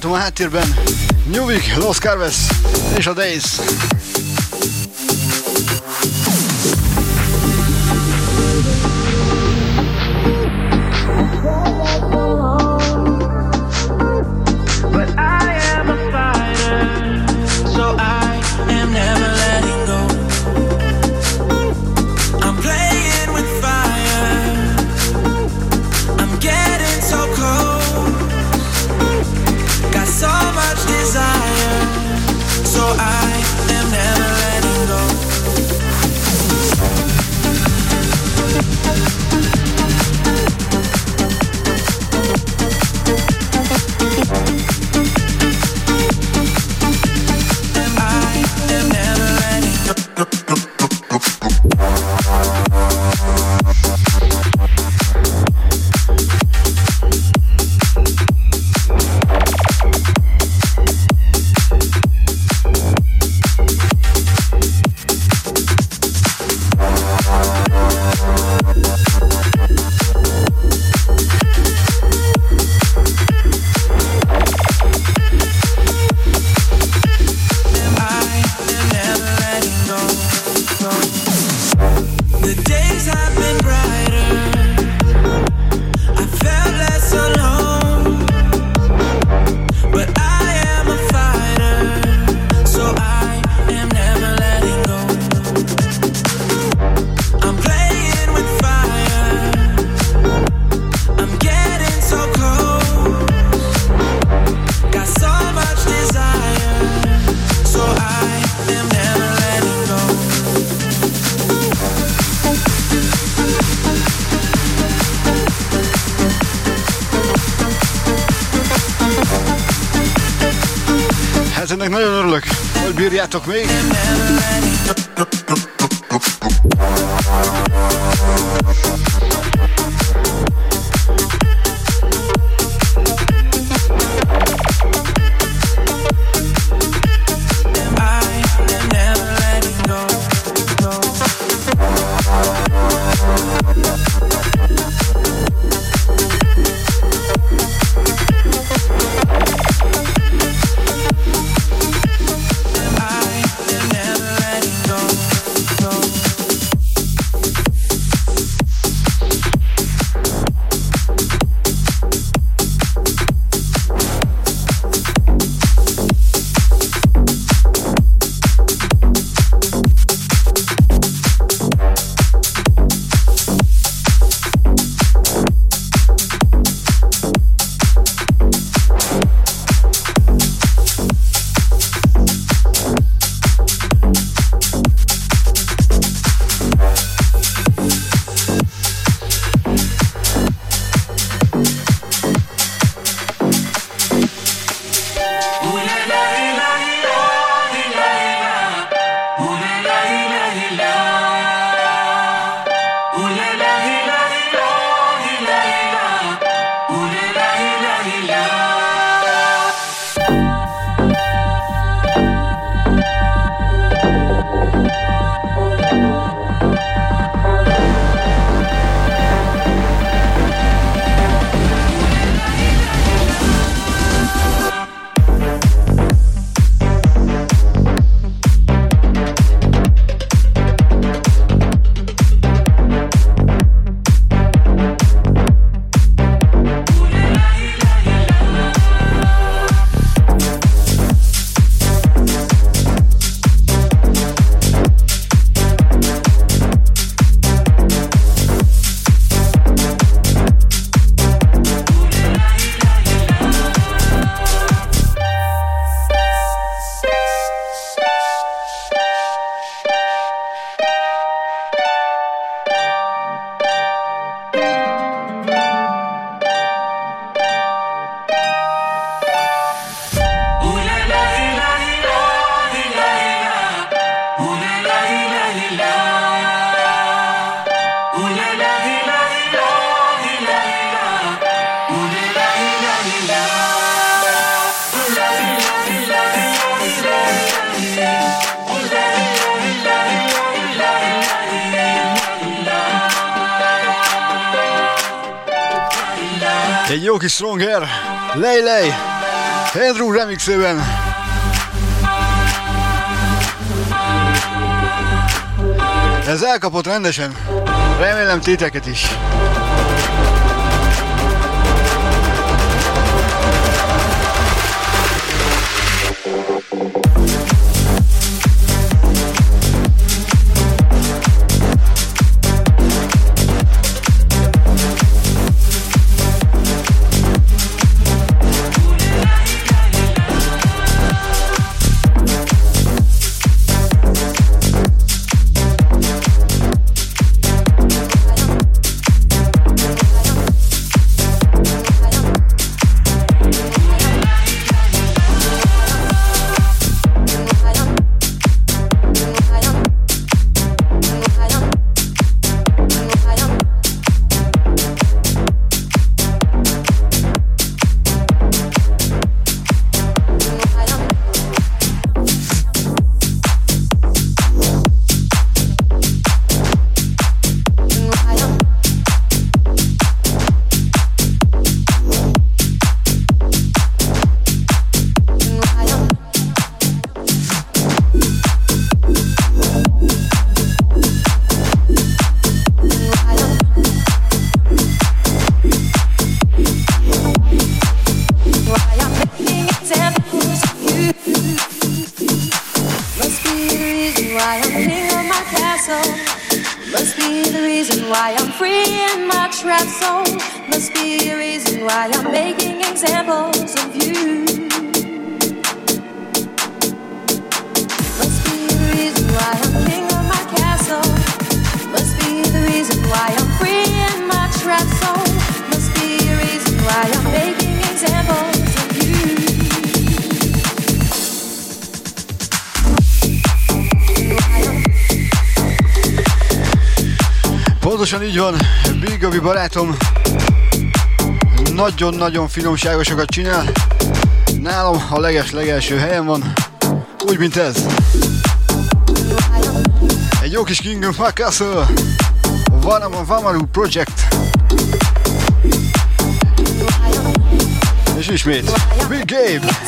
látom a háttérben Newvik, Los Carves és a Days. took me. Lejlej, Andrew remixében. Ez elkapott rendesen. Remélem titeket is. Pontosan így van, Big barátom nagyon-nagyon finomságosokat csinál. Nálam a leges-legelső helyen van, úgy mint ez. Egy jó kis King of Castle, Vanamon Vamaru Project. És ismét, Big Gabe!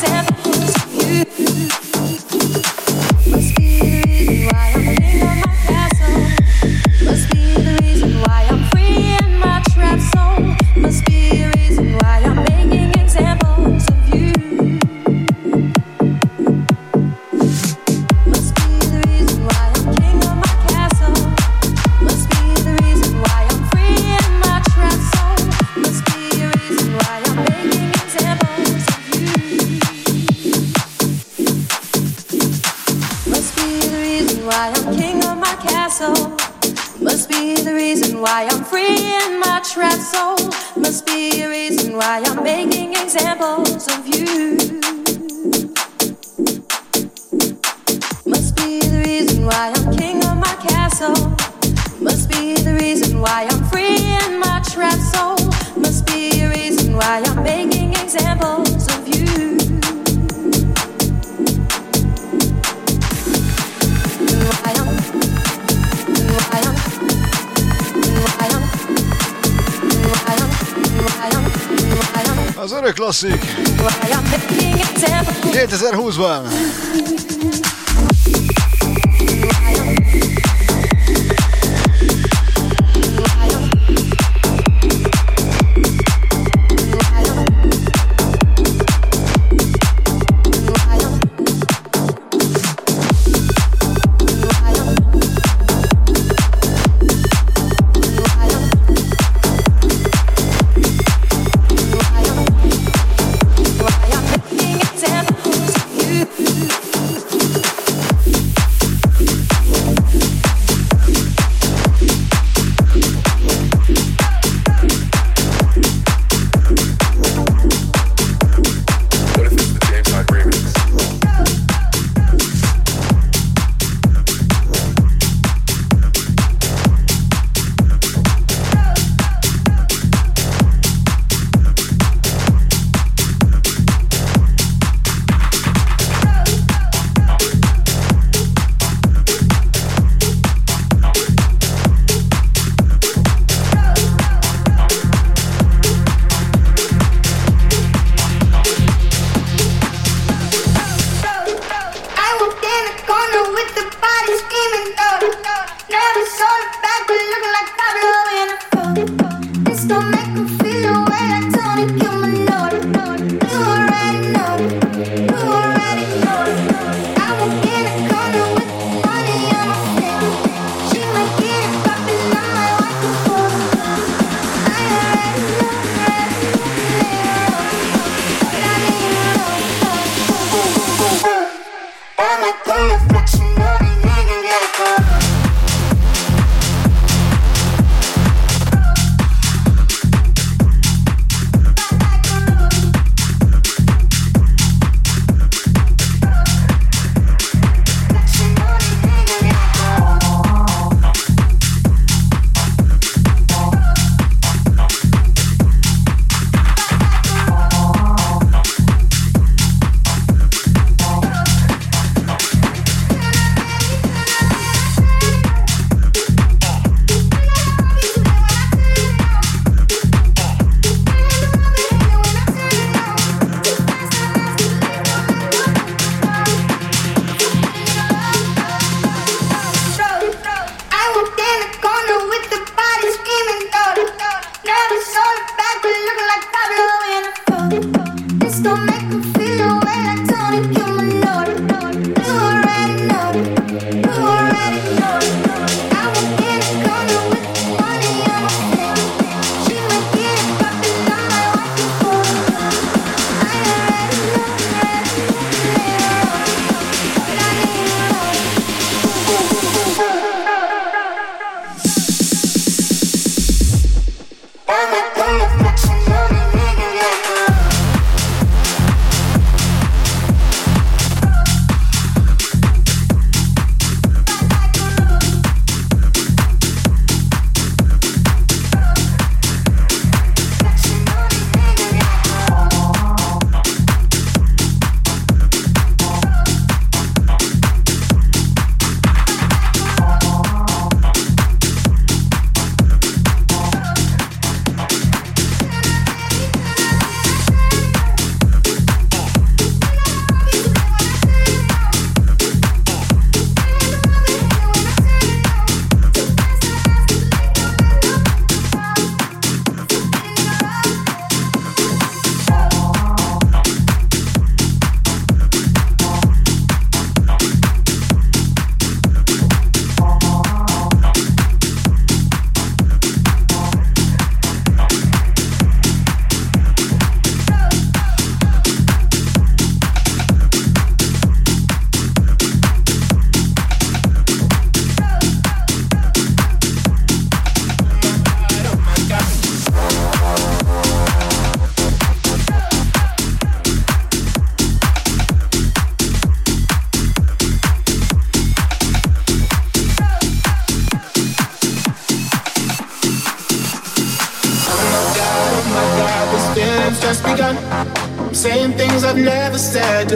César Husband.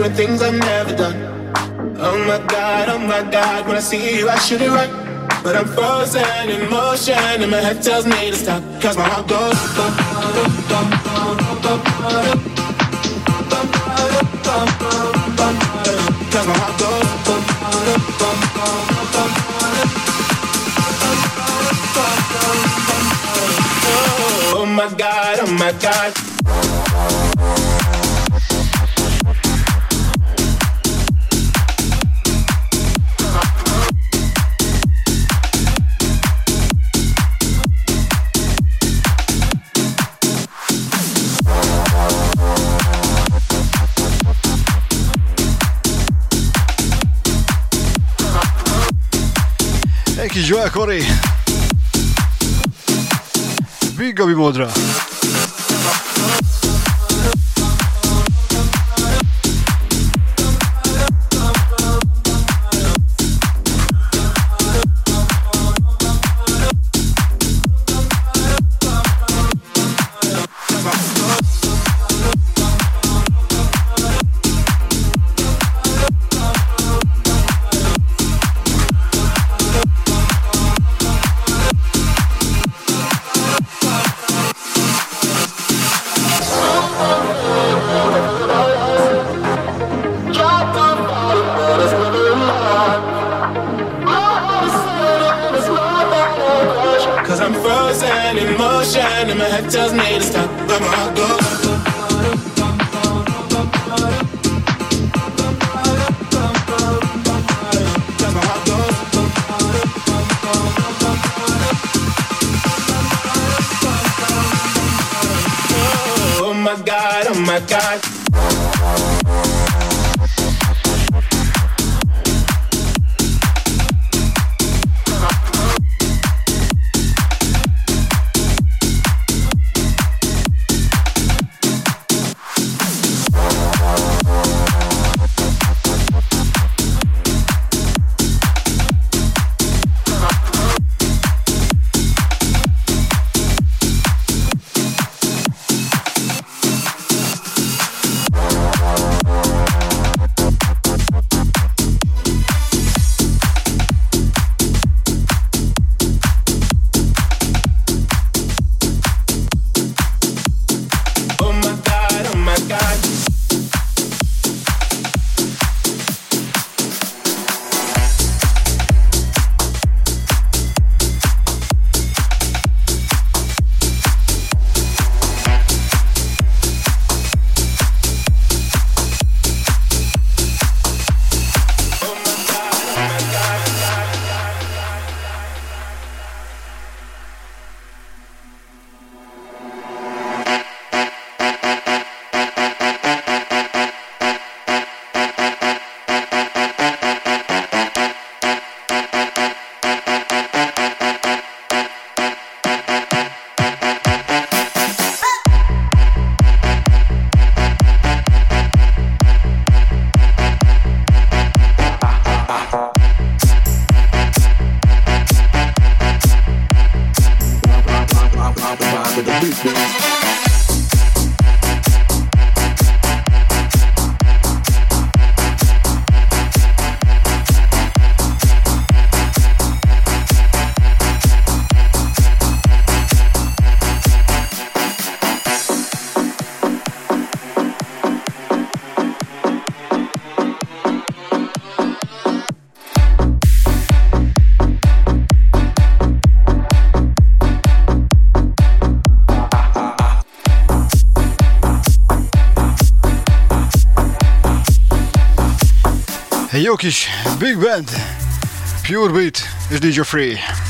doing things I've never done. Oh my god, oh my god, when I see you, I should it right. But I'm frozen in motion, and my head tells me to stop. Cause my heart goes. Cause my heart goes. Oh my god, oh my god. Joel Corey. Big Gabi módra. Egy jó kis Big Band, Pure Beat és DJ Free.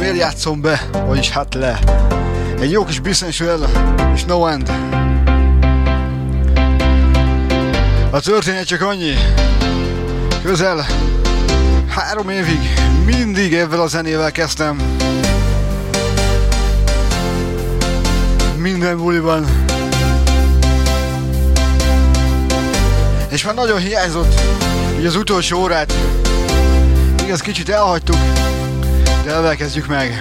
Miért játszom be, vagyis hát le. Egy jó kis Bissenswell és No End. A történet csak annyi. Közel három évig mindig ezzel a zenével kezdtem. Minden buliban. És már nagyon hiányzott, hogy az utolsó órát igaz kicsit elhagytuk, de ezzel kezdjük meg.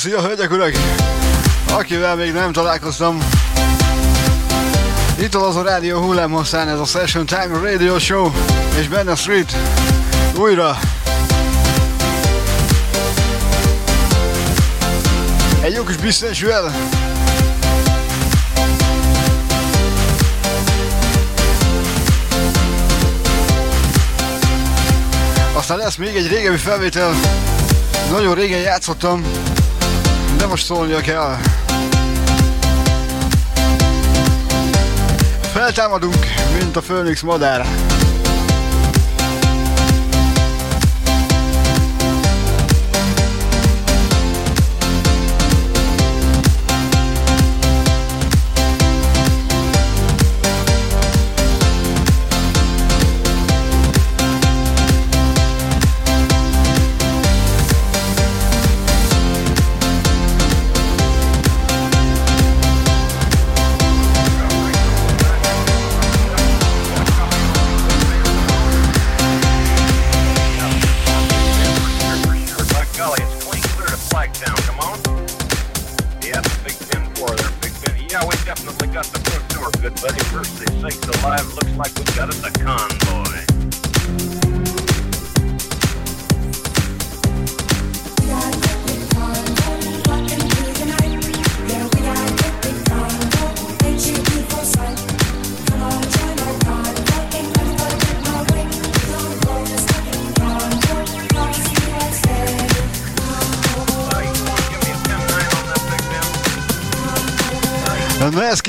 Szia hölgyek, urak! Akivel még nem találkoztam, itt az a rádió hullámhosszán ez a Session Time Radio Show, és benne Street újra. Egy jó kis biztensvel. Aztán lesz még egy régebbi felvétel, nagyon régen játszottam, de most szólnia kell. Feltámadunk, mint a Főnix madár.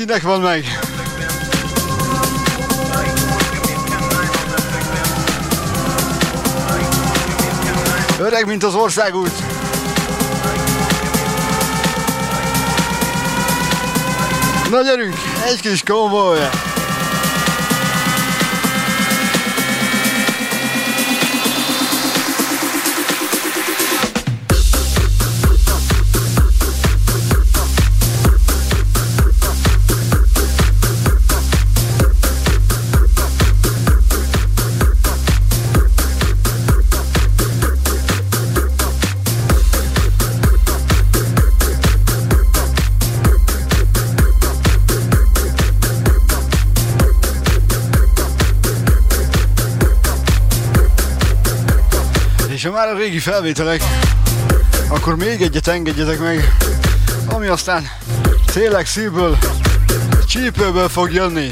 Kinek van meg? Öreg, mint az országút. Na gyerünk, egy kis konvoj. Már a régi felvételek, akkor még egyet engedjetek meg, ami aztán tényleg szívből, csípőből fog jönni.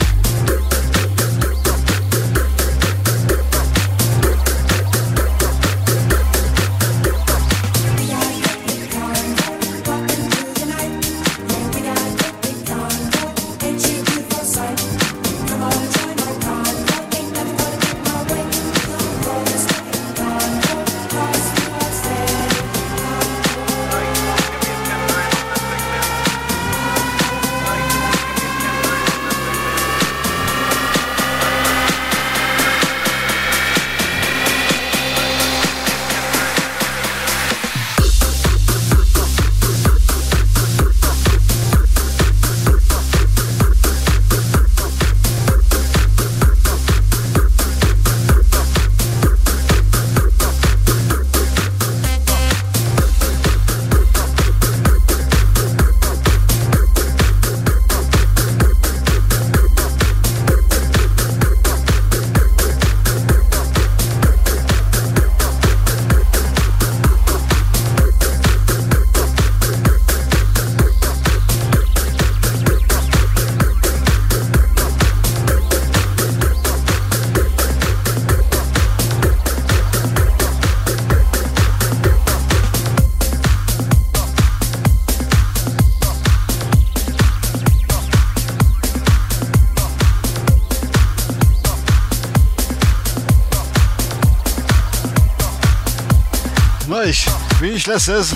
is lesz ez.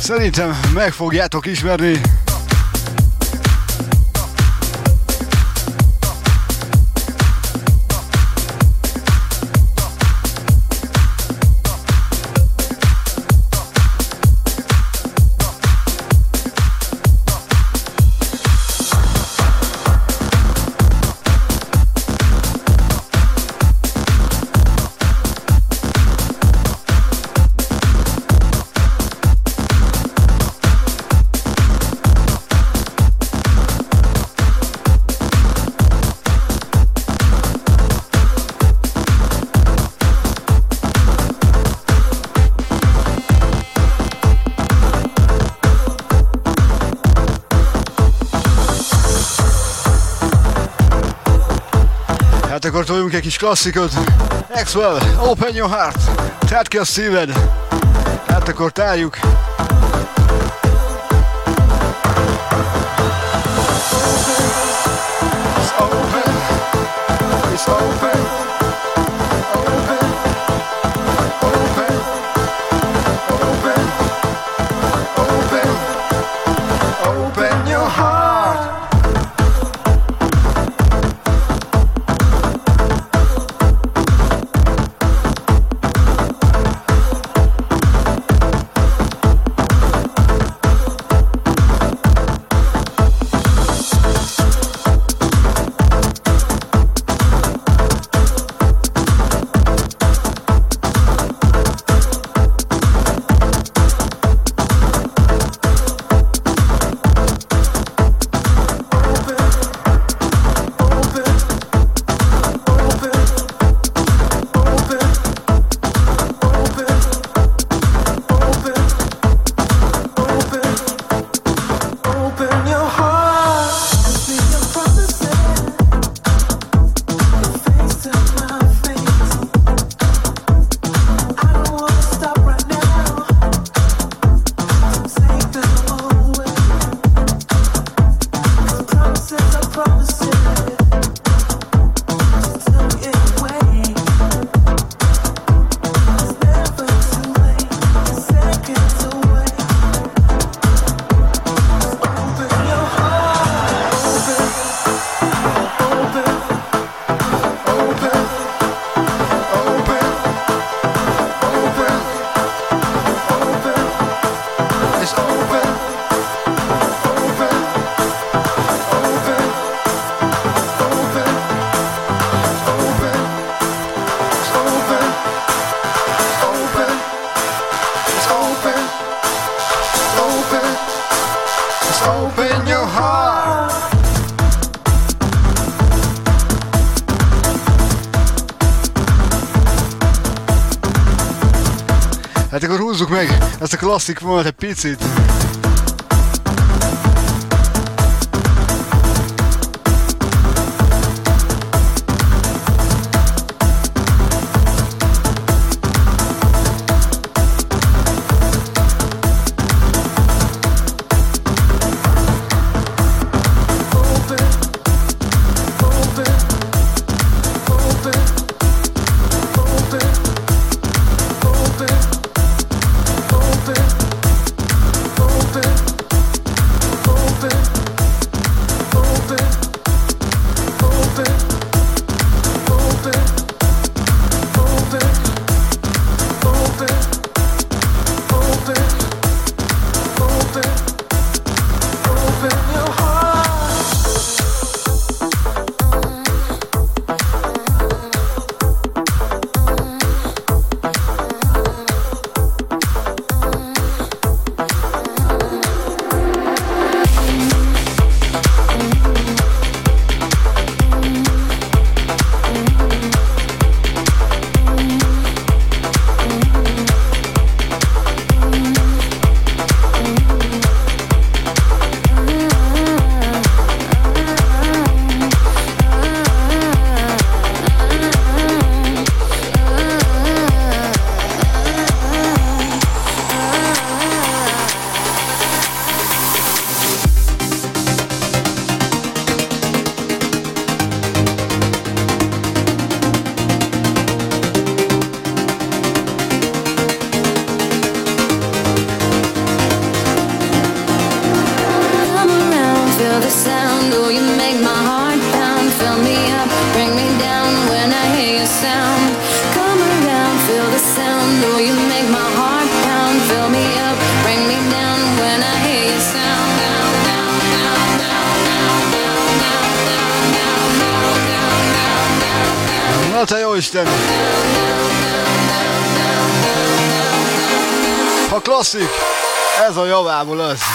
Szerintem meg fogjátok ismerni. Hát akkor toljunk egy kis klasszikot. Maxwell, open your heart. Tedd ki a szíved. Hát akkor tárjuk. It's open. It's open. Ez a klasszik volt egy picit. fabuloso.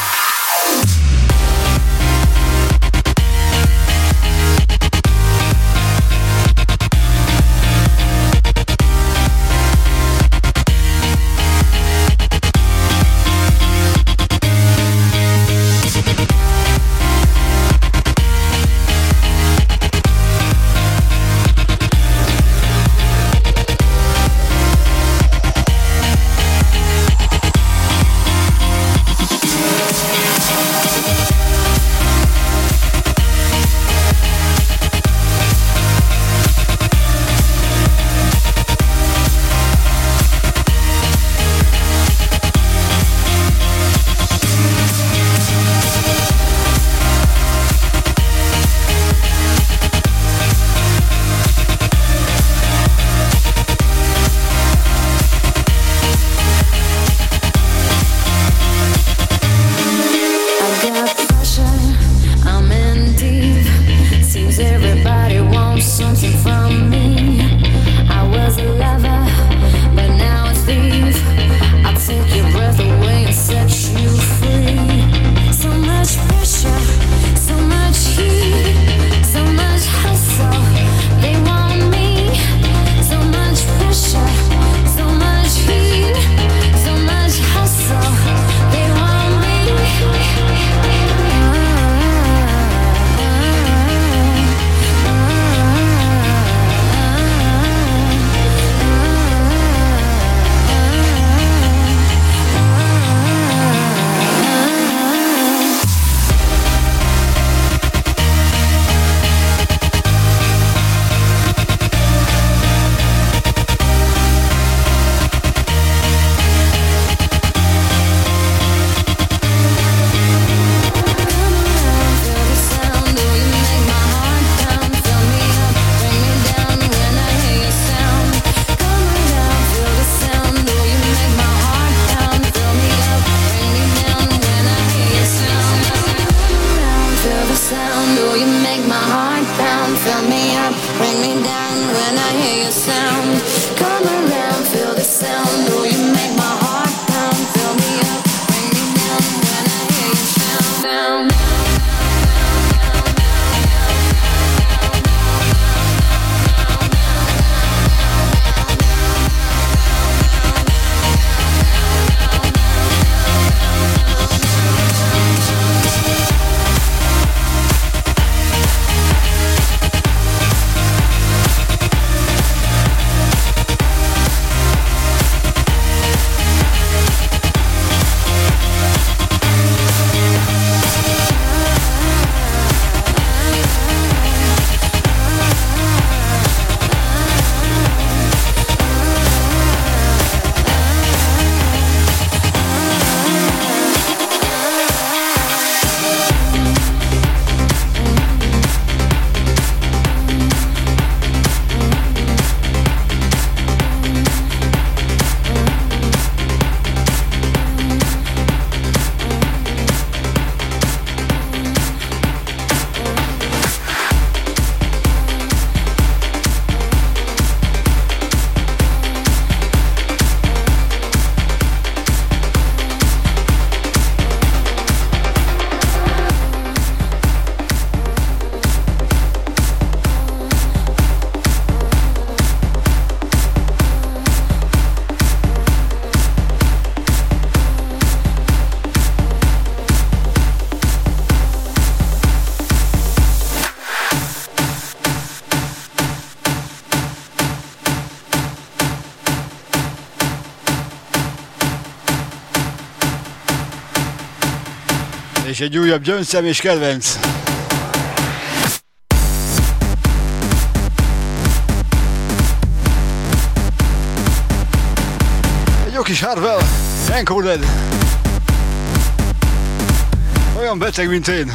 egy újabb gyöngyszem és kedvenc. Egy jó kis harvel. encoded. Olyan beteg, mint én.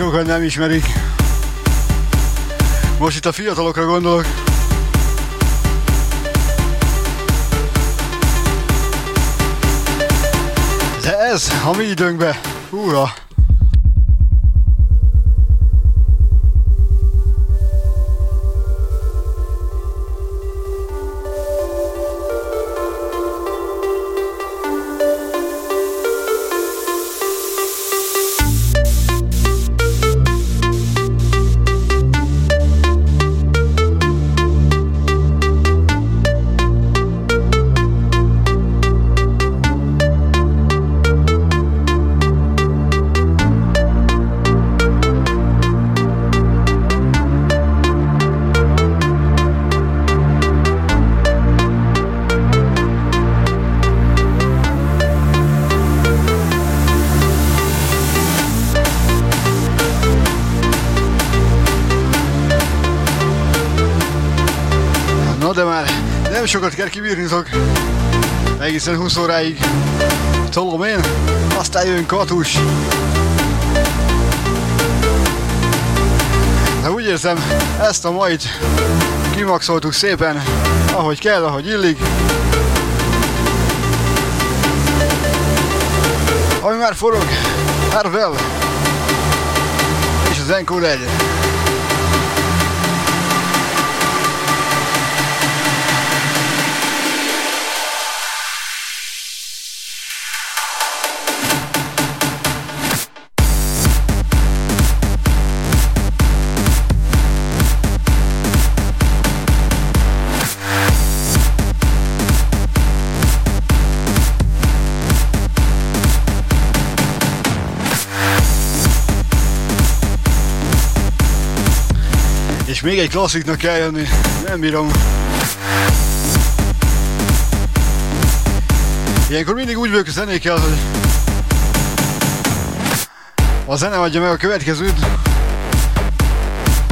Sokan nem ismerik. Most itt a fiatalokra gondolok. De ez a mi időnkben, húha! Na de már nem sokat kell kibírnitok. Egészen 20 óráig tolom én, aztán jön Katus. De úgy érzem, ezt a majd kimaxoltuk szépen, ahogy kell, ahogy illik. Ami már forog, Harvel és az Encore 1. egy klassziknak kell jönni. Nem bírom. Ilyenkor mindig úgy vagyok a zenékkel, hogy a zene adja meg a következőt,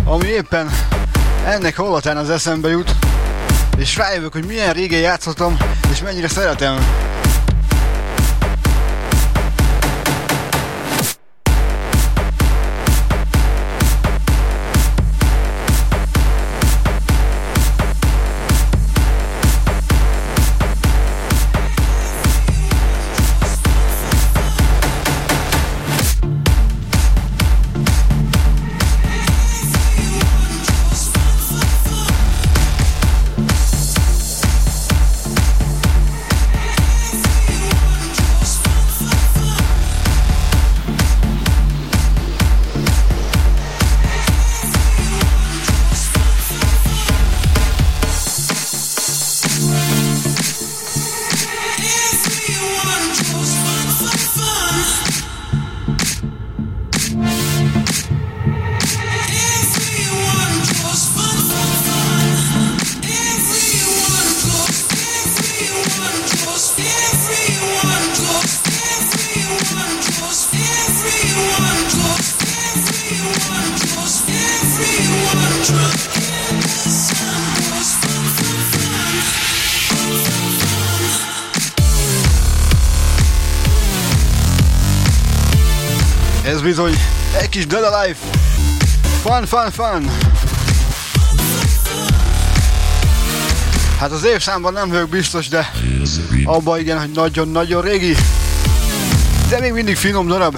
ami éppen ennek hallatán az eszembe jut, és rájövök, hogy milyen régen játszottam, és mennyire szeretem. Dead Alive. Fun, fun, fun. Hát az évszámban nem vagyok biztos, de abban igen, hogy nagyon-nagyon régi. De még mindig finom darab.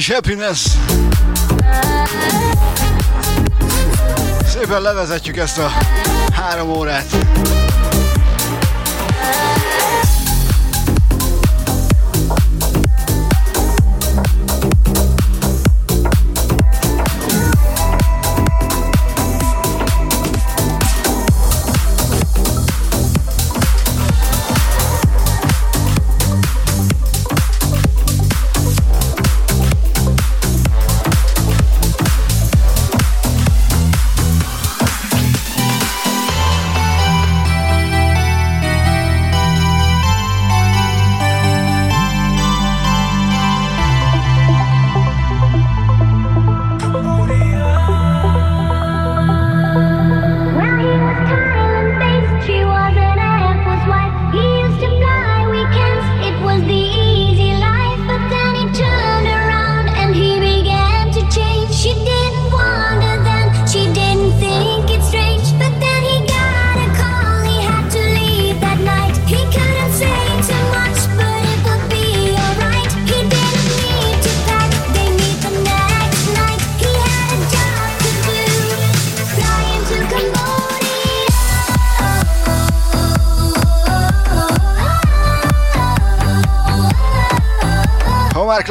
kis happiness. Szépen levezetjük ezt a három órát.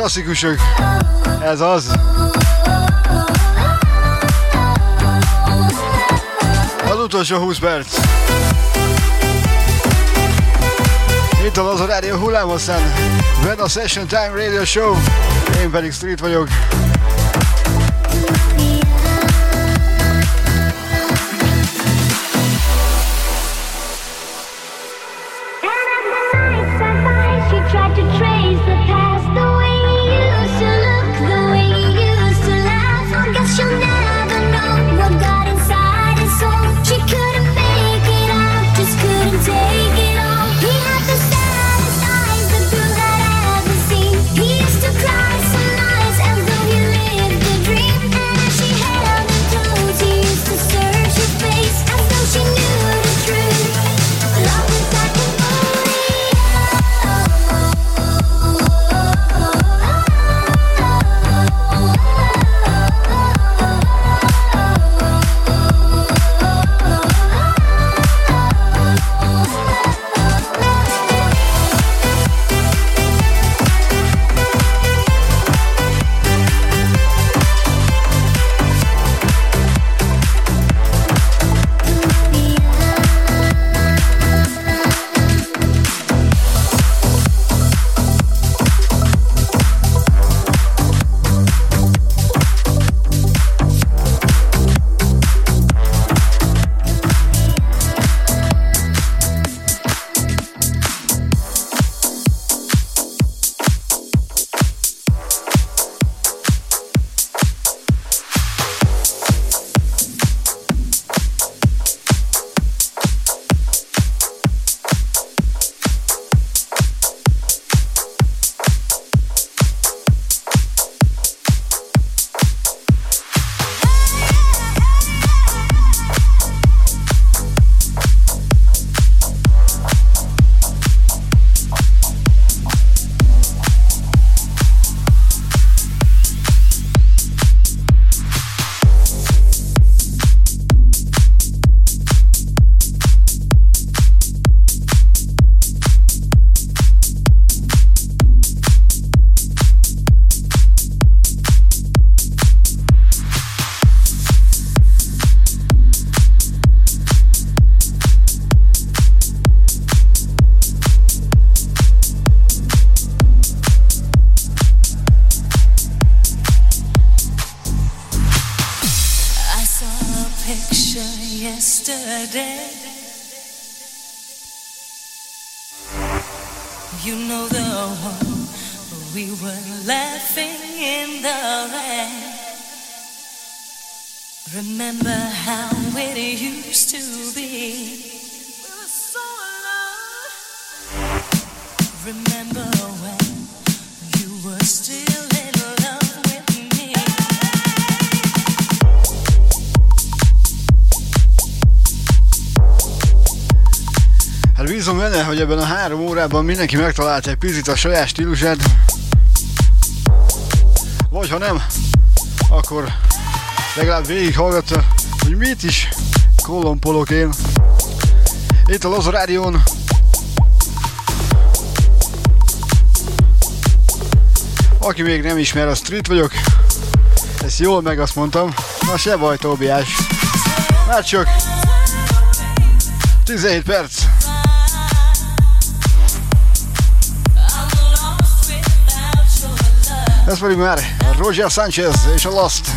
klasszikusok. Ez az. Az utolsó 20 perc. Itt van az a rádió hullámhosszán. Veda Session Time Radio Show. Én pedig Street vagyok. You know the one we were laughing in the rain. Remember how it used to be. We were so alone. Remember bízom benne, hogy ebben a három órában mindenki megtalálta egy picit a saját stílusát. Vagy ha nem, akkor legalább végighallgatta, hogy mit is kolompolok én. Itt a Lozo Rádión. Aki még nem ismer, a Street vagyok. Ezt jól meg azt mondtam. Na se baj, Tóbiás. Már csak 17 perc. Ez pedig már Roger Sanchez és a Lost.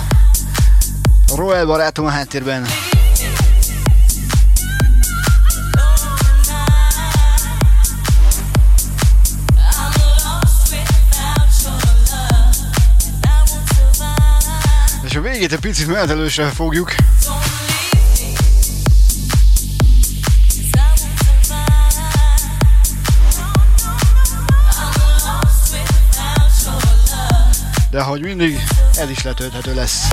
Roel barátom a háttérben. És a végét egy picit menetelősre fogjuk. De ahogy mindig, ez is letölthető lesz.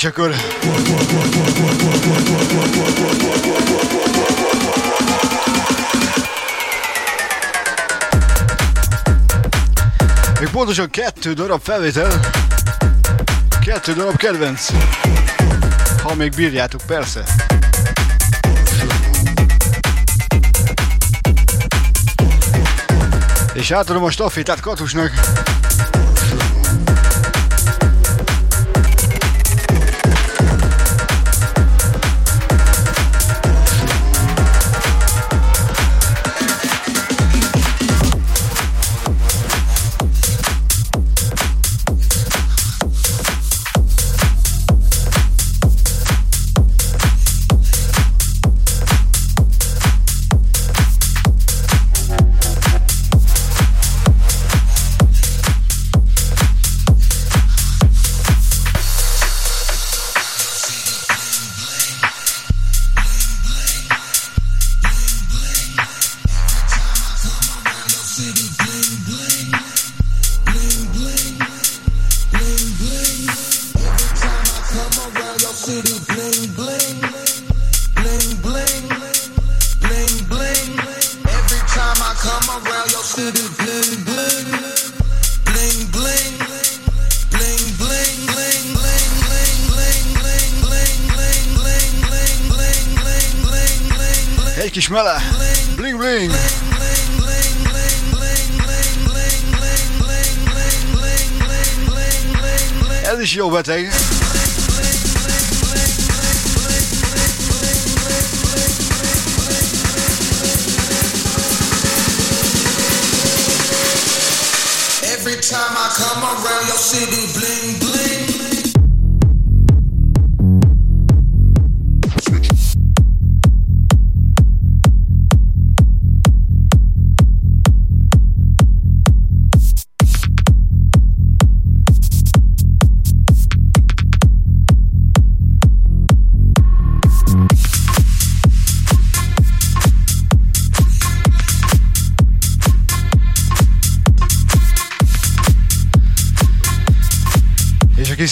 És akkor... Még pontosan kettő darab felvétel. Kettő darab kedvenc. Ha még bírjátok, persze. És átadom a stafétát Katusnak.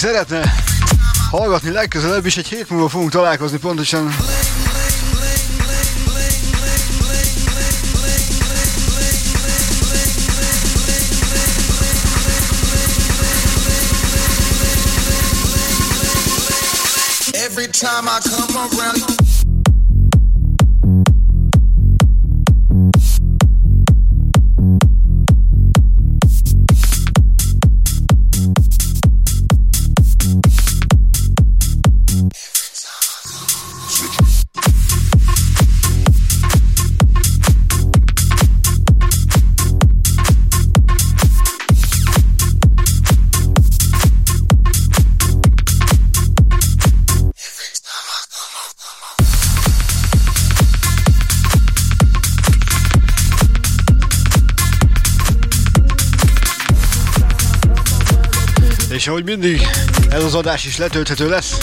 Szeretne hallgatni legközelebb is, egy hét múlva fogunk találkozni pontosan Every time I come around. Ahogy mindig, ez az adás is letölthető lesz.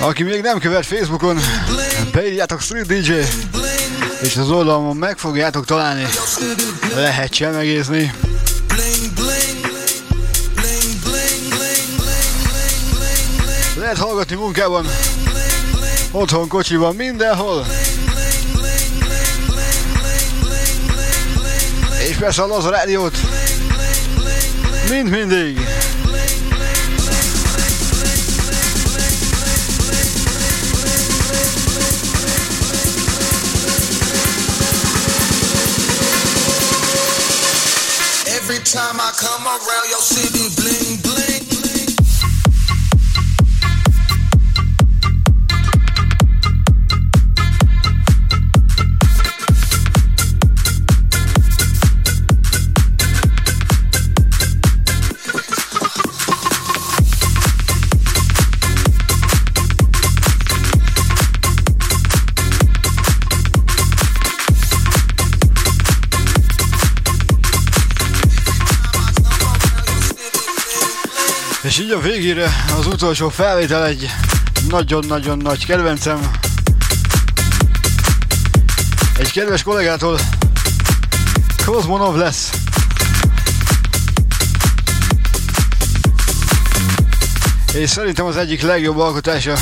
Aki még nem követ Facebookon, beírjátok Street DJ, és az oldalamon meg fogjátok találni. Lehet csemegézni. Lehet hallgatni munkában, otthon, kocsiban, mindenhol. Persze a Laza Rádiót, mint mindig. Every time I come around your city, utolsó felvétel egy nagyon-nagyon nagy kedvencem. Egy kedves kollégától Kozmonov lesz. És szerintem az egyik legjobb alkotása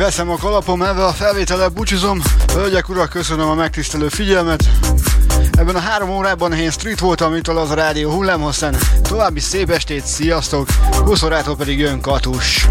veszem a kalapom, ebben a felvétellel búcsúzom. Hölgyek, urak, köszönöm a megtisztelő figyelmet. Ebben a három órában én street voltam, mint az a rádió hullámhosszán. További szép estét, sziasztok! 20 órától pedig jön Katus.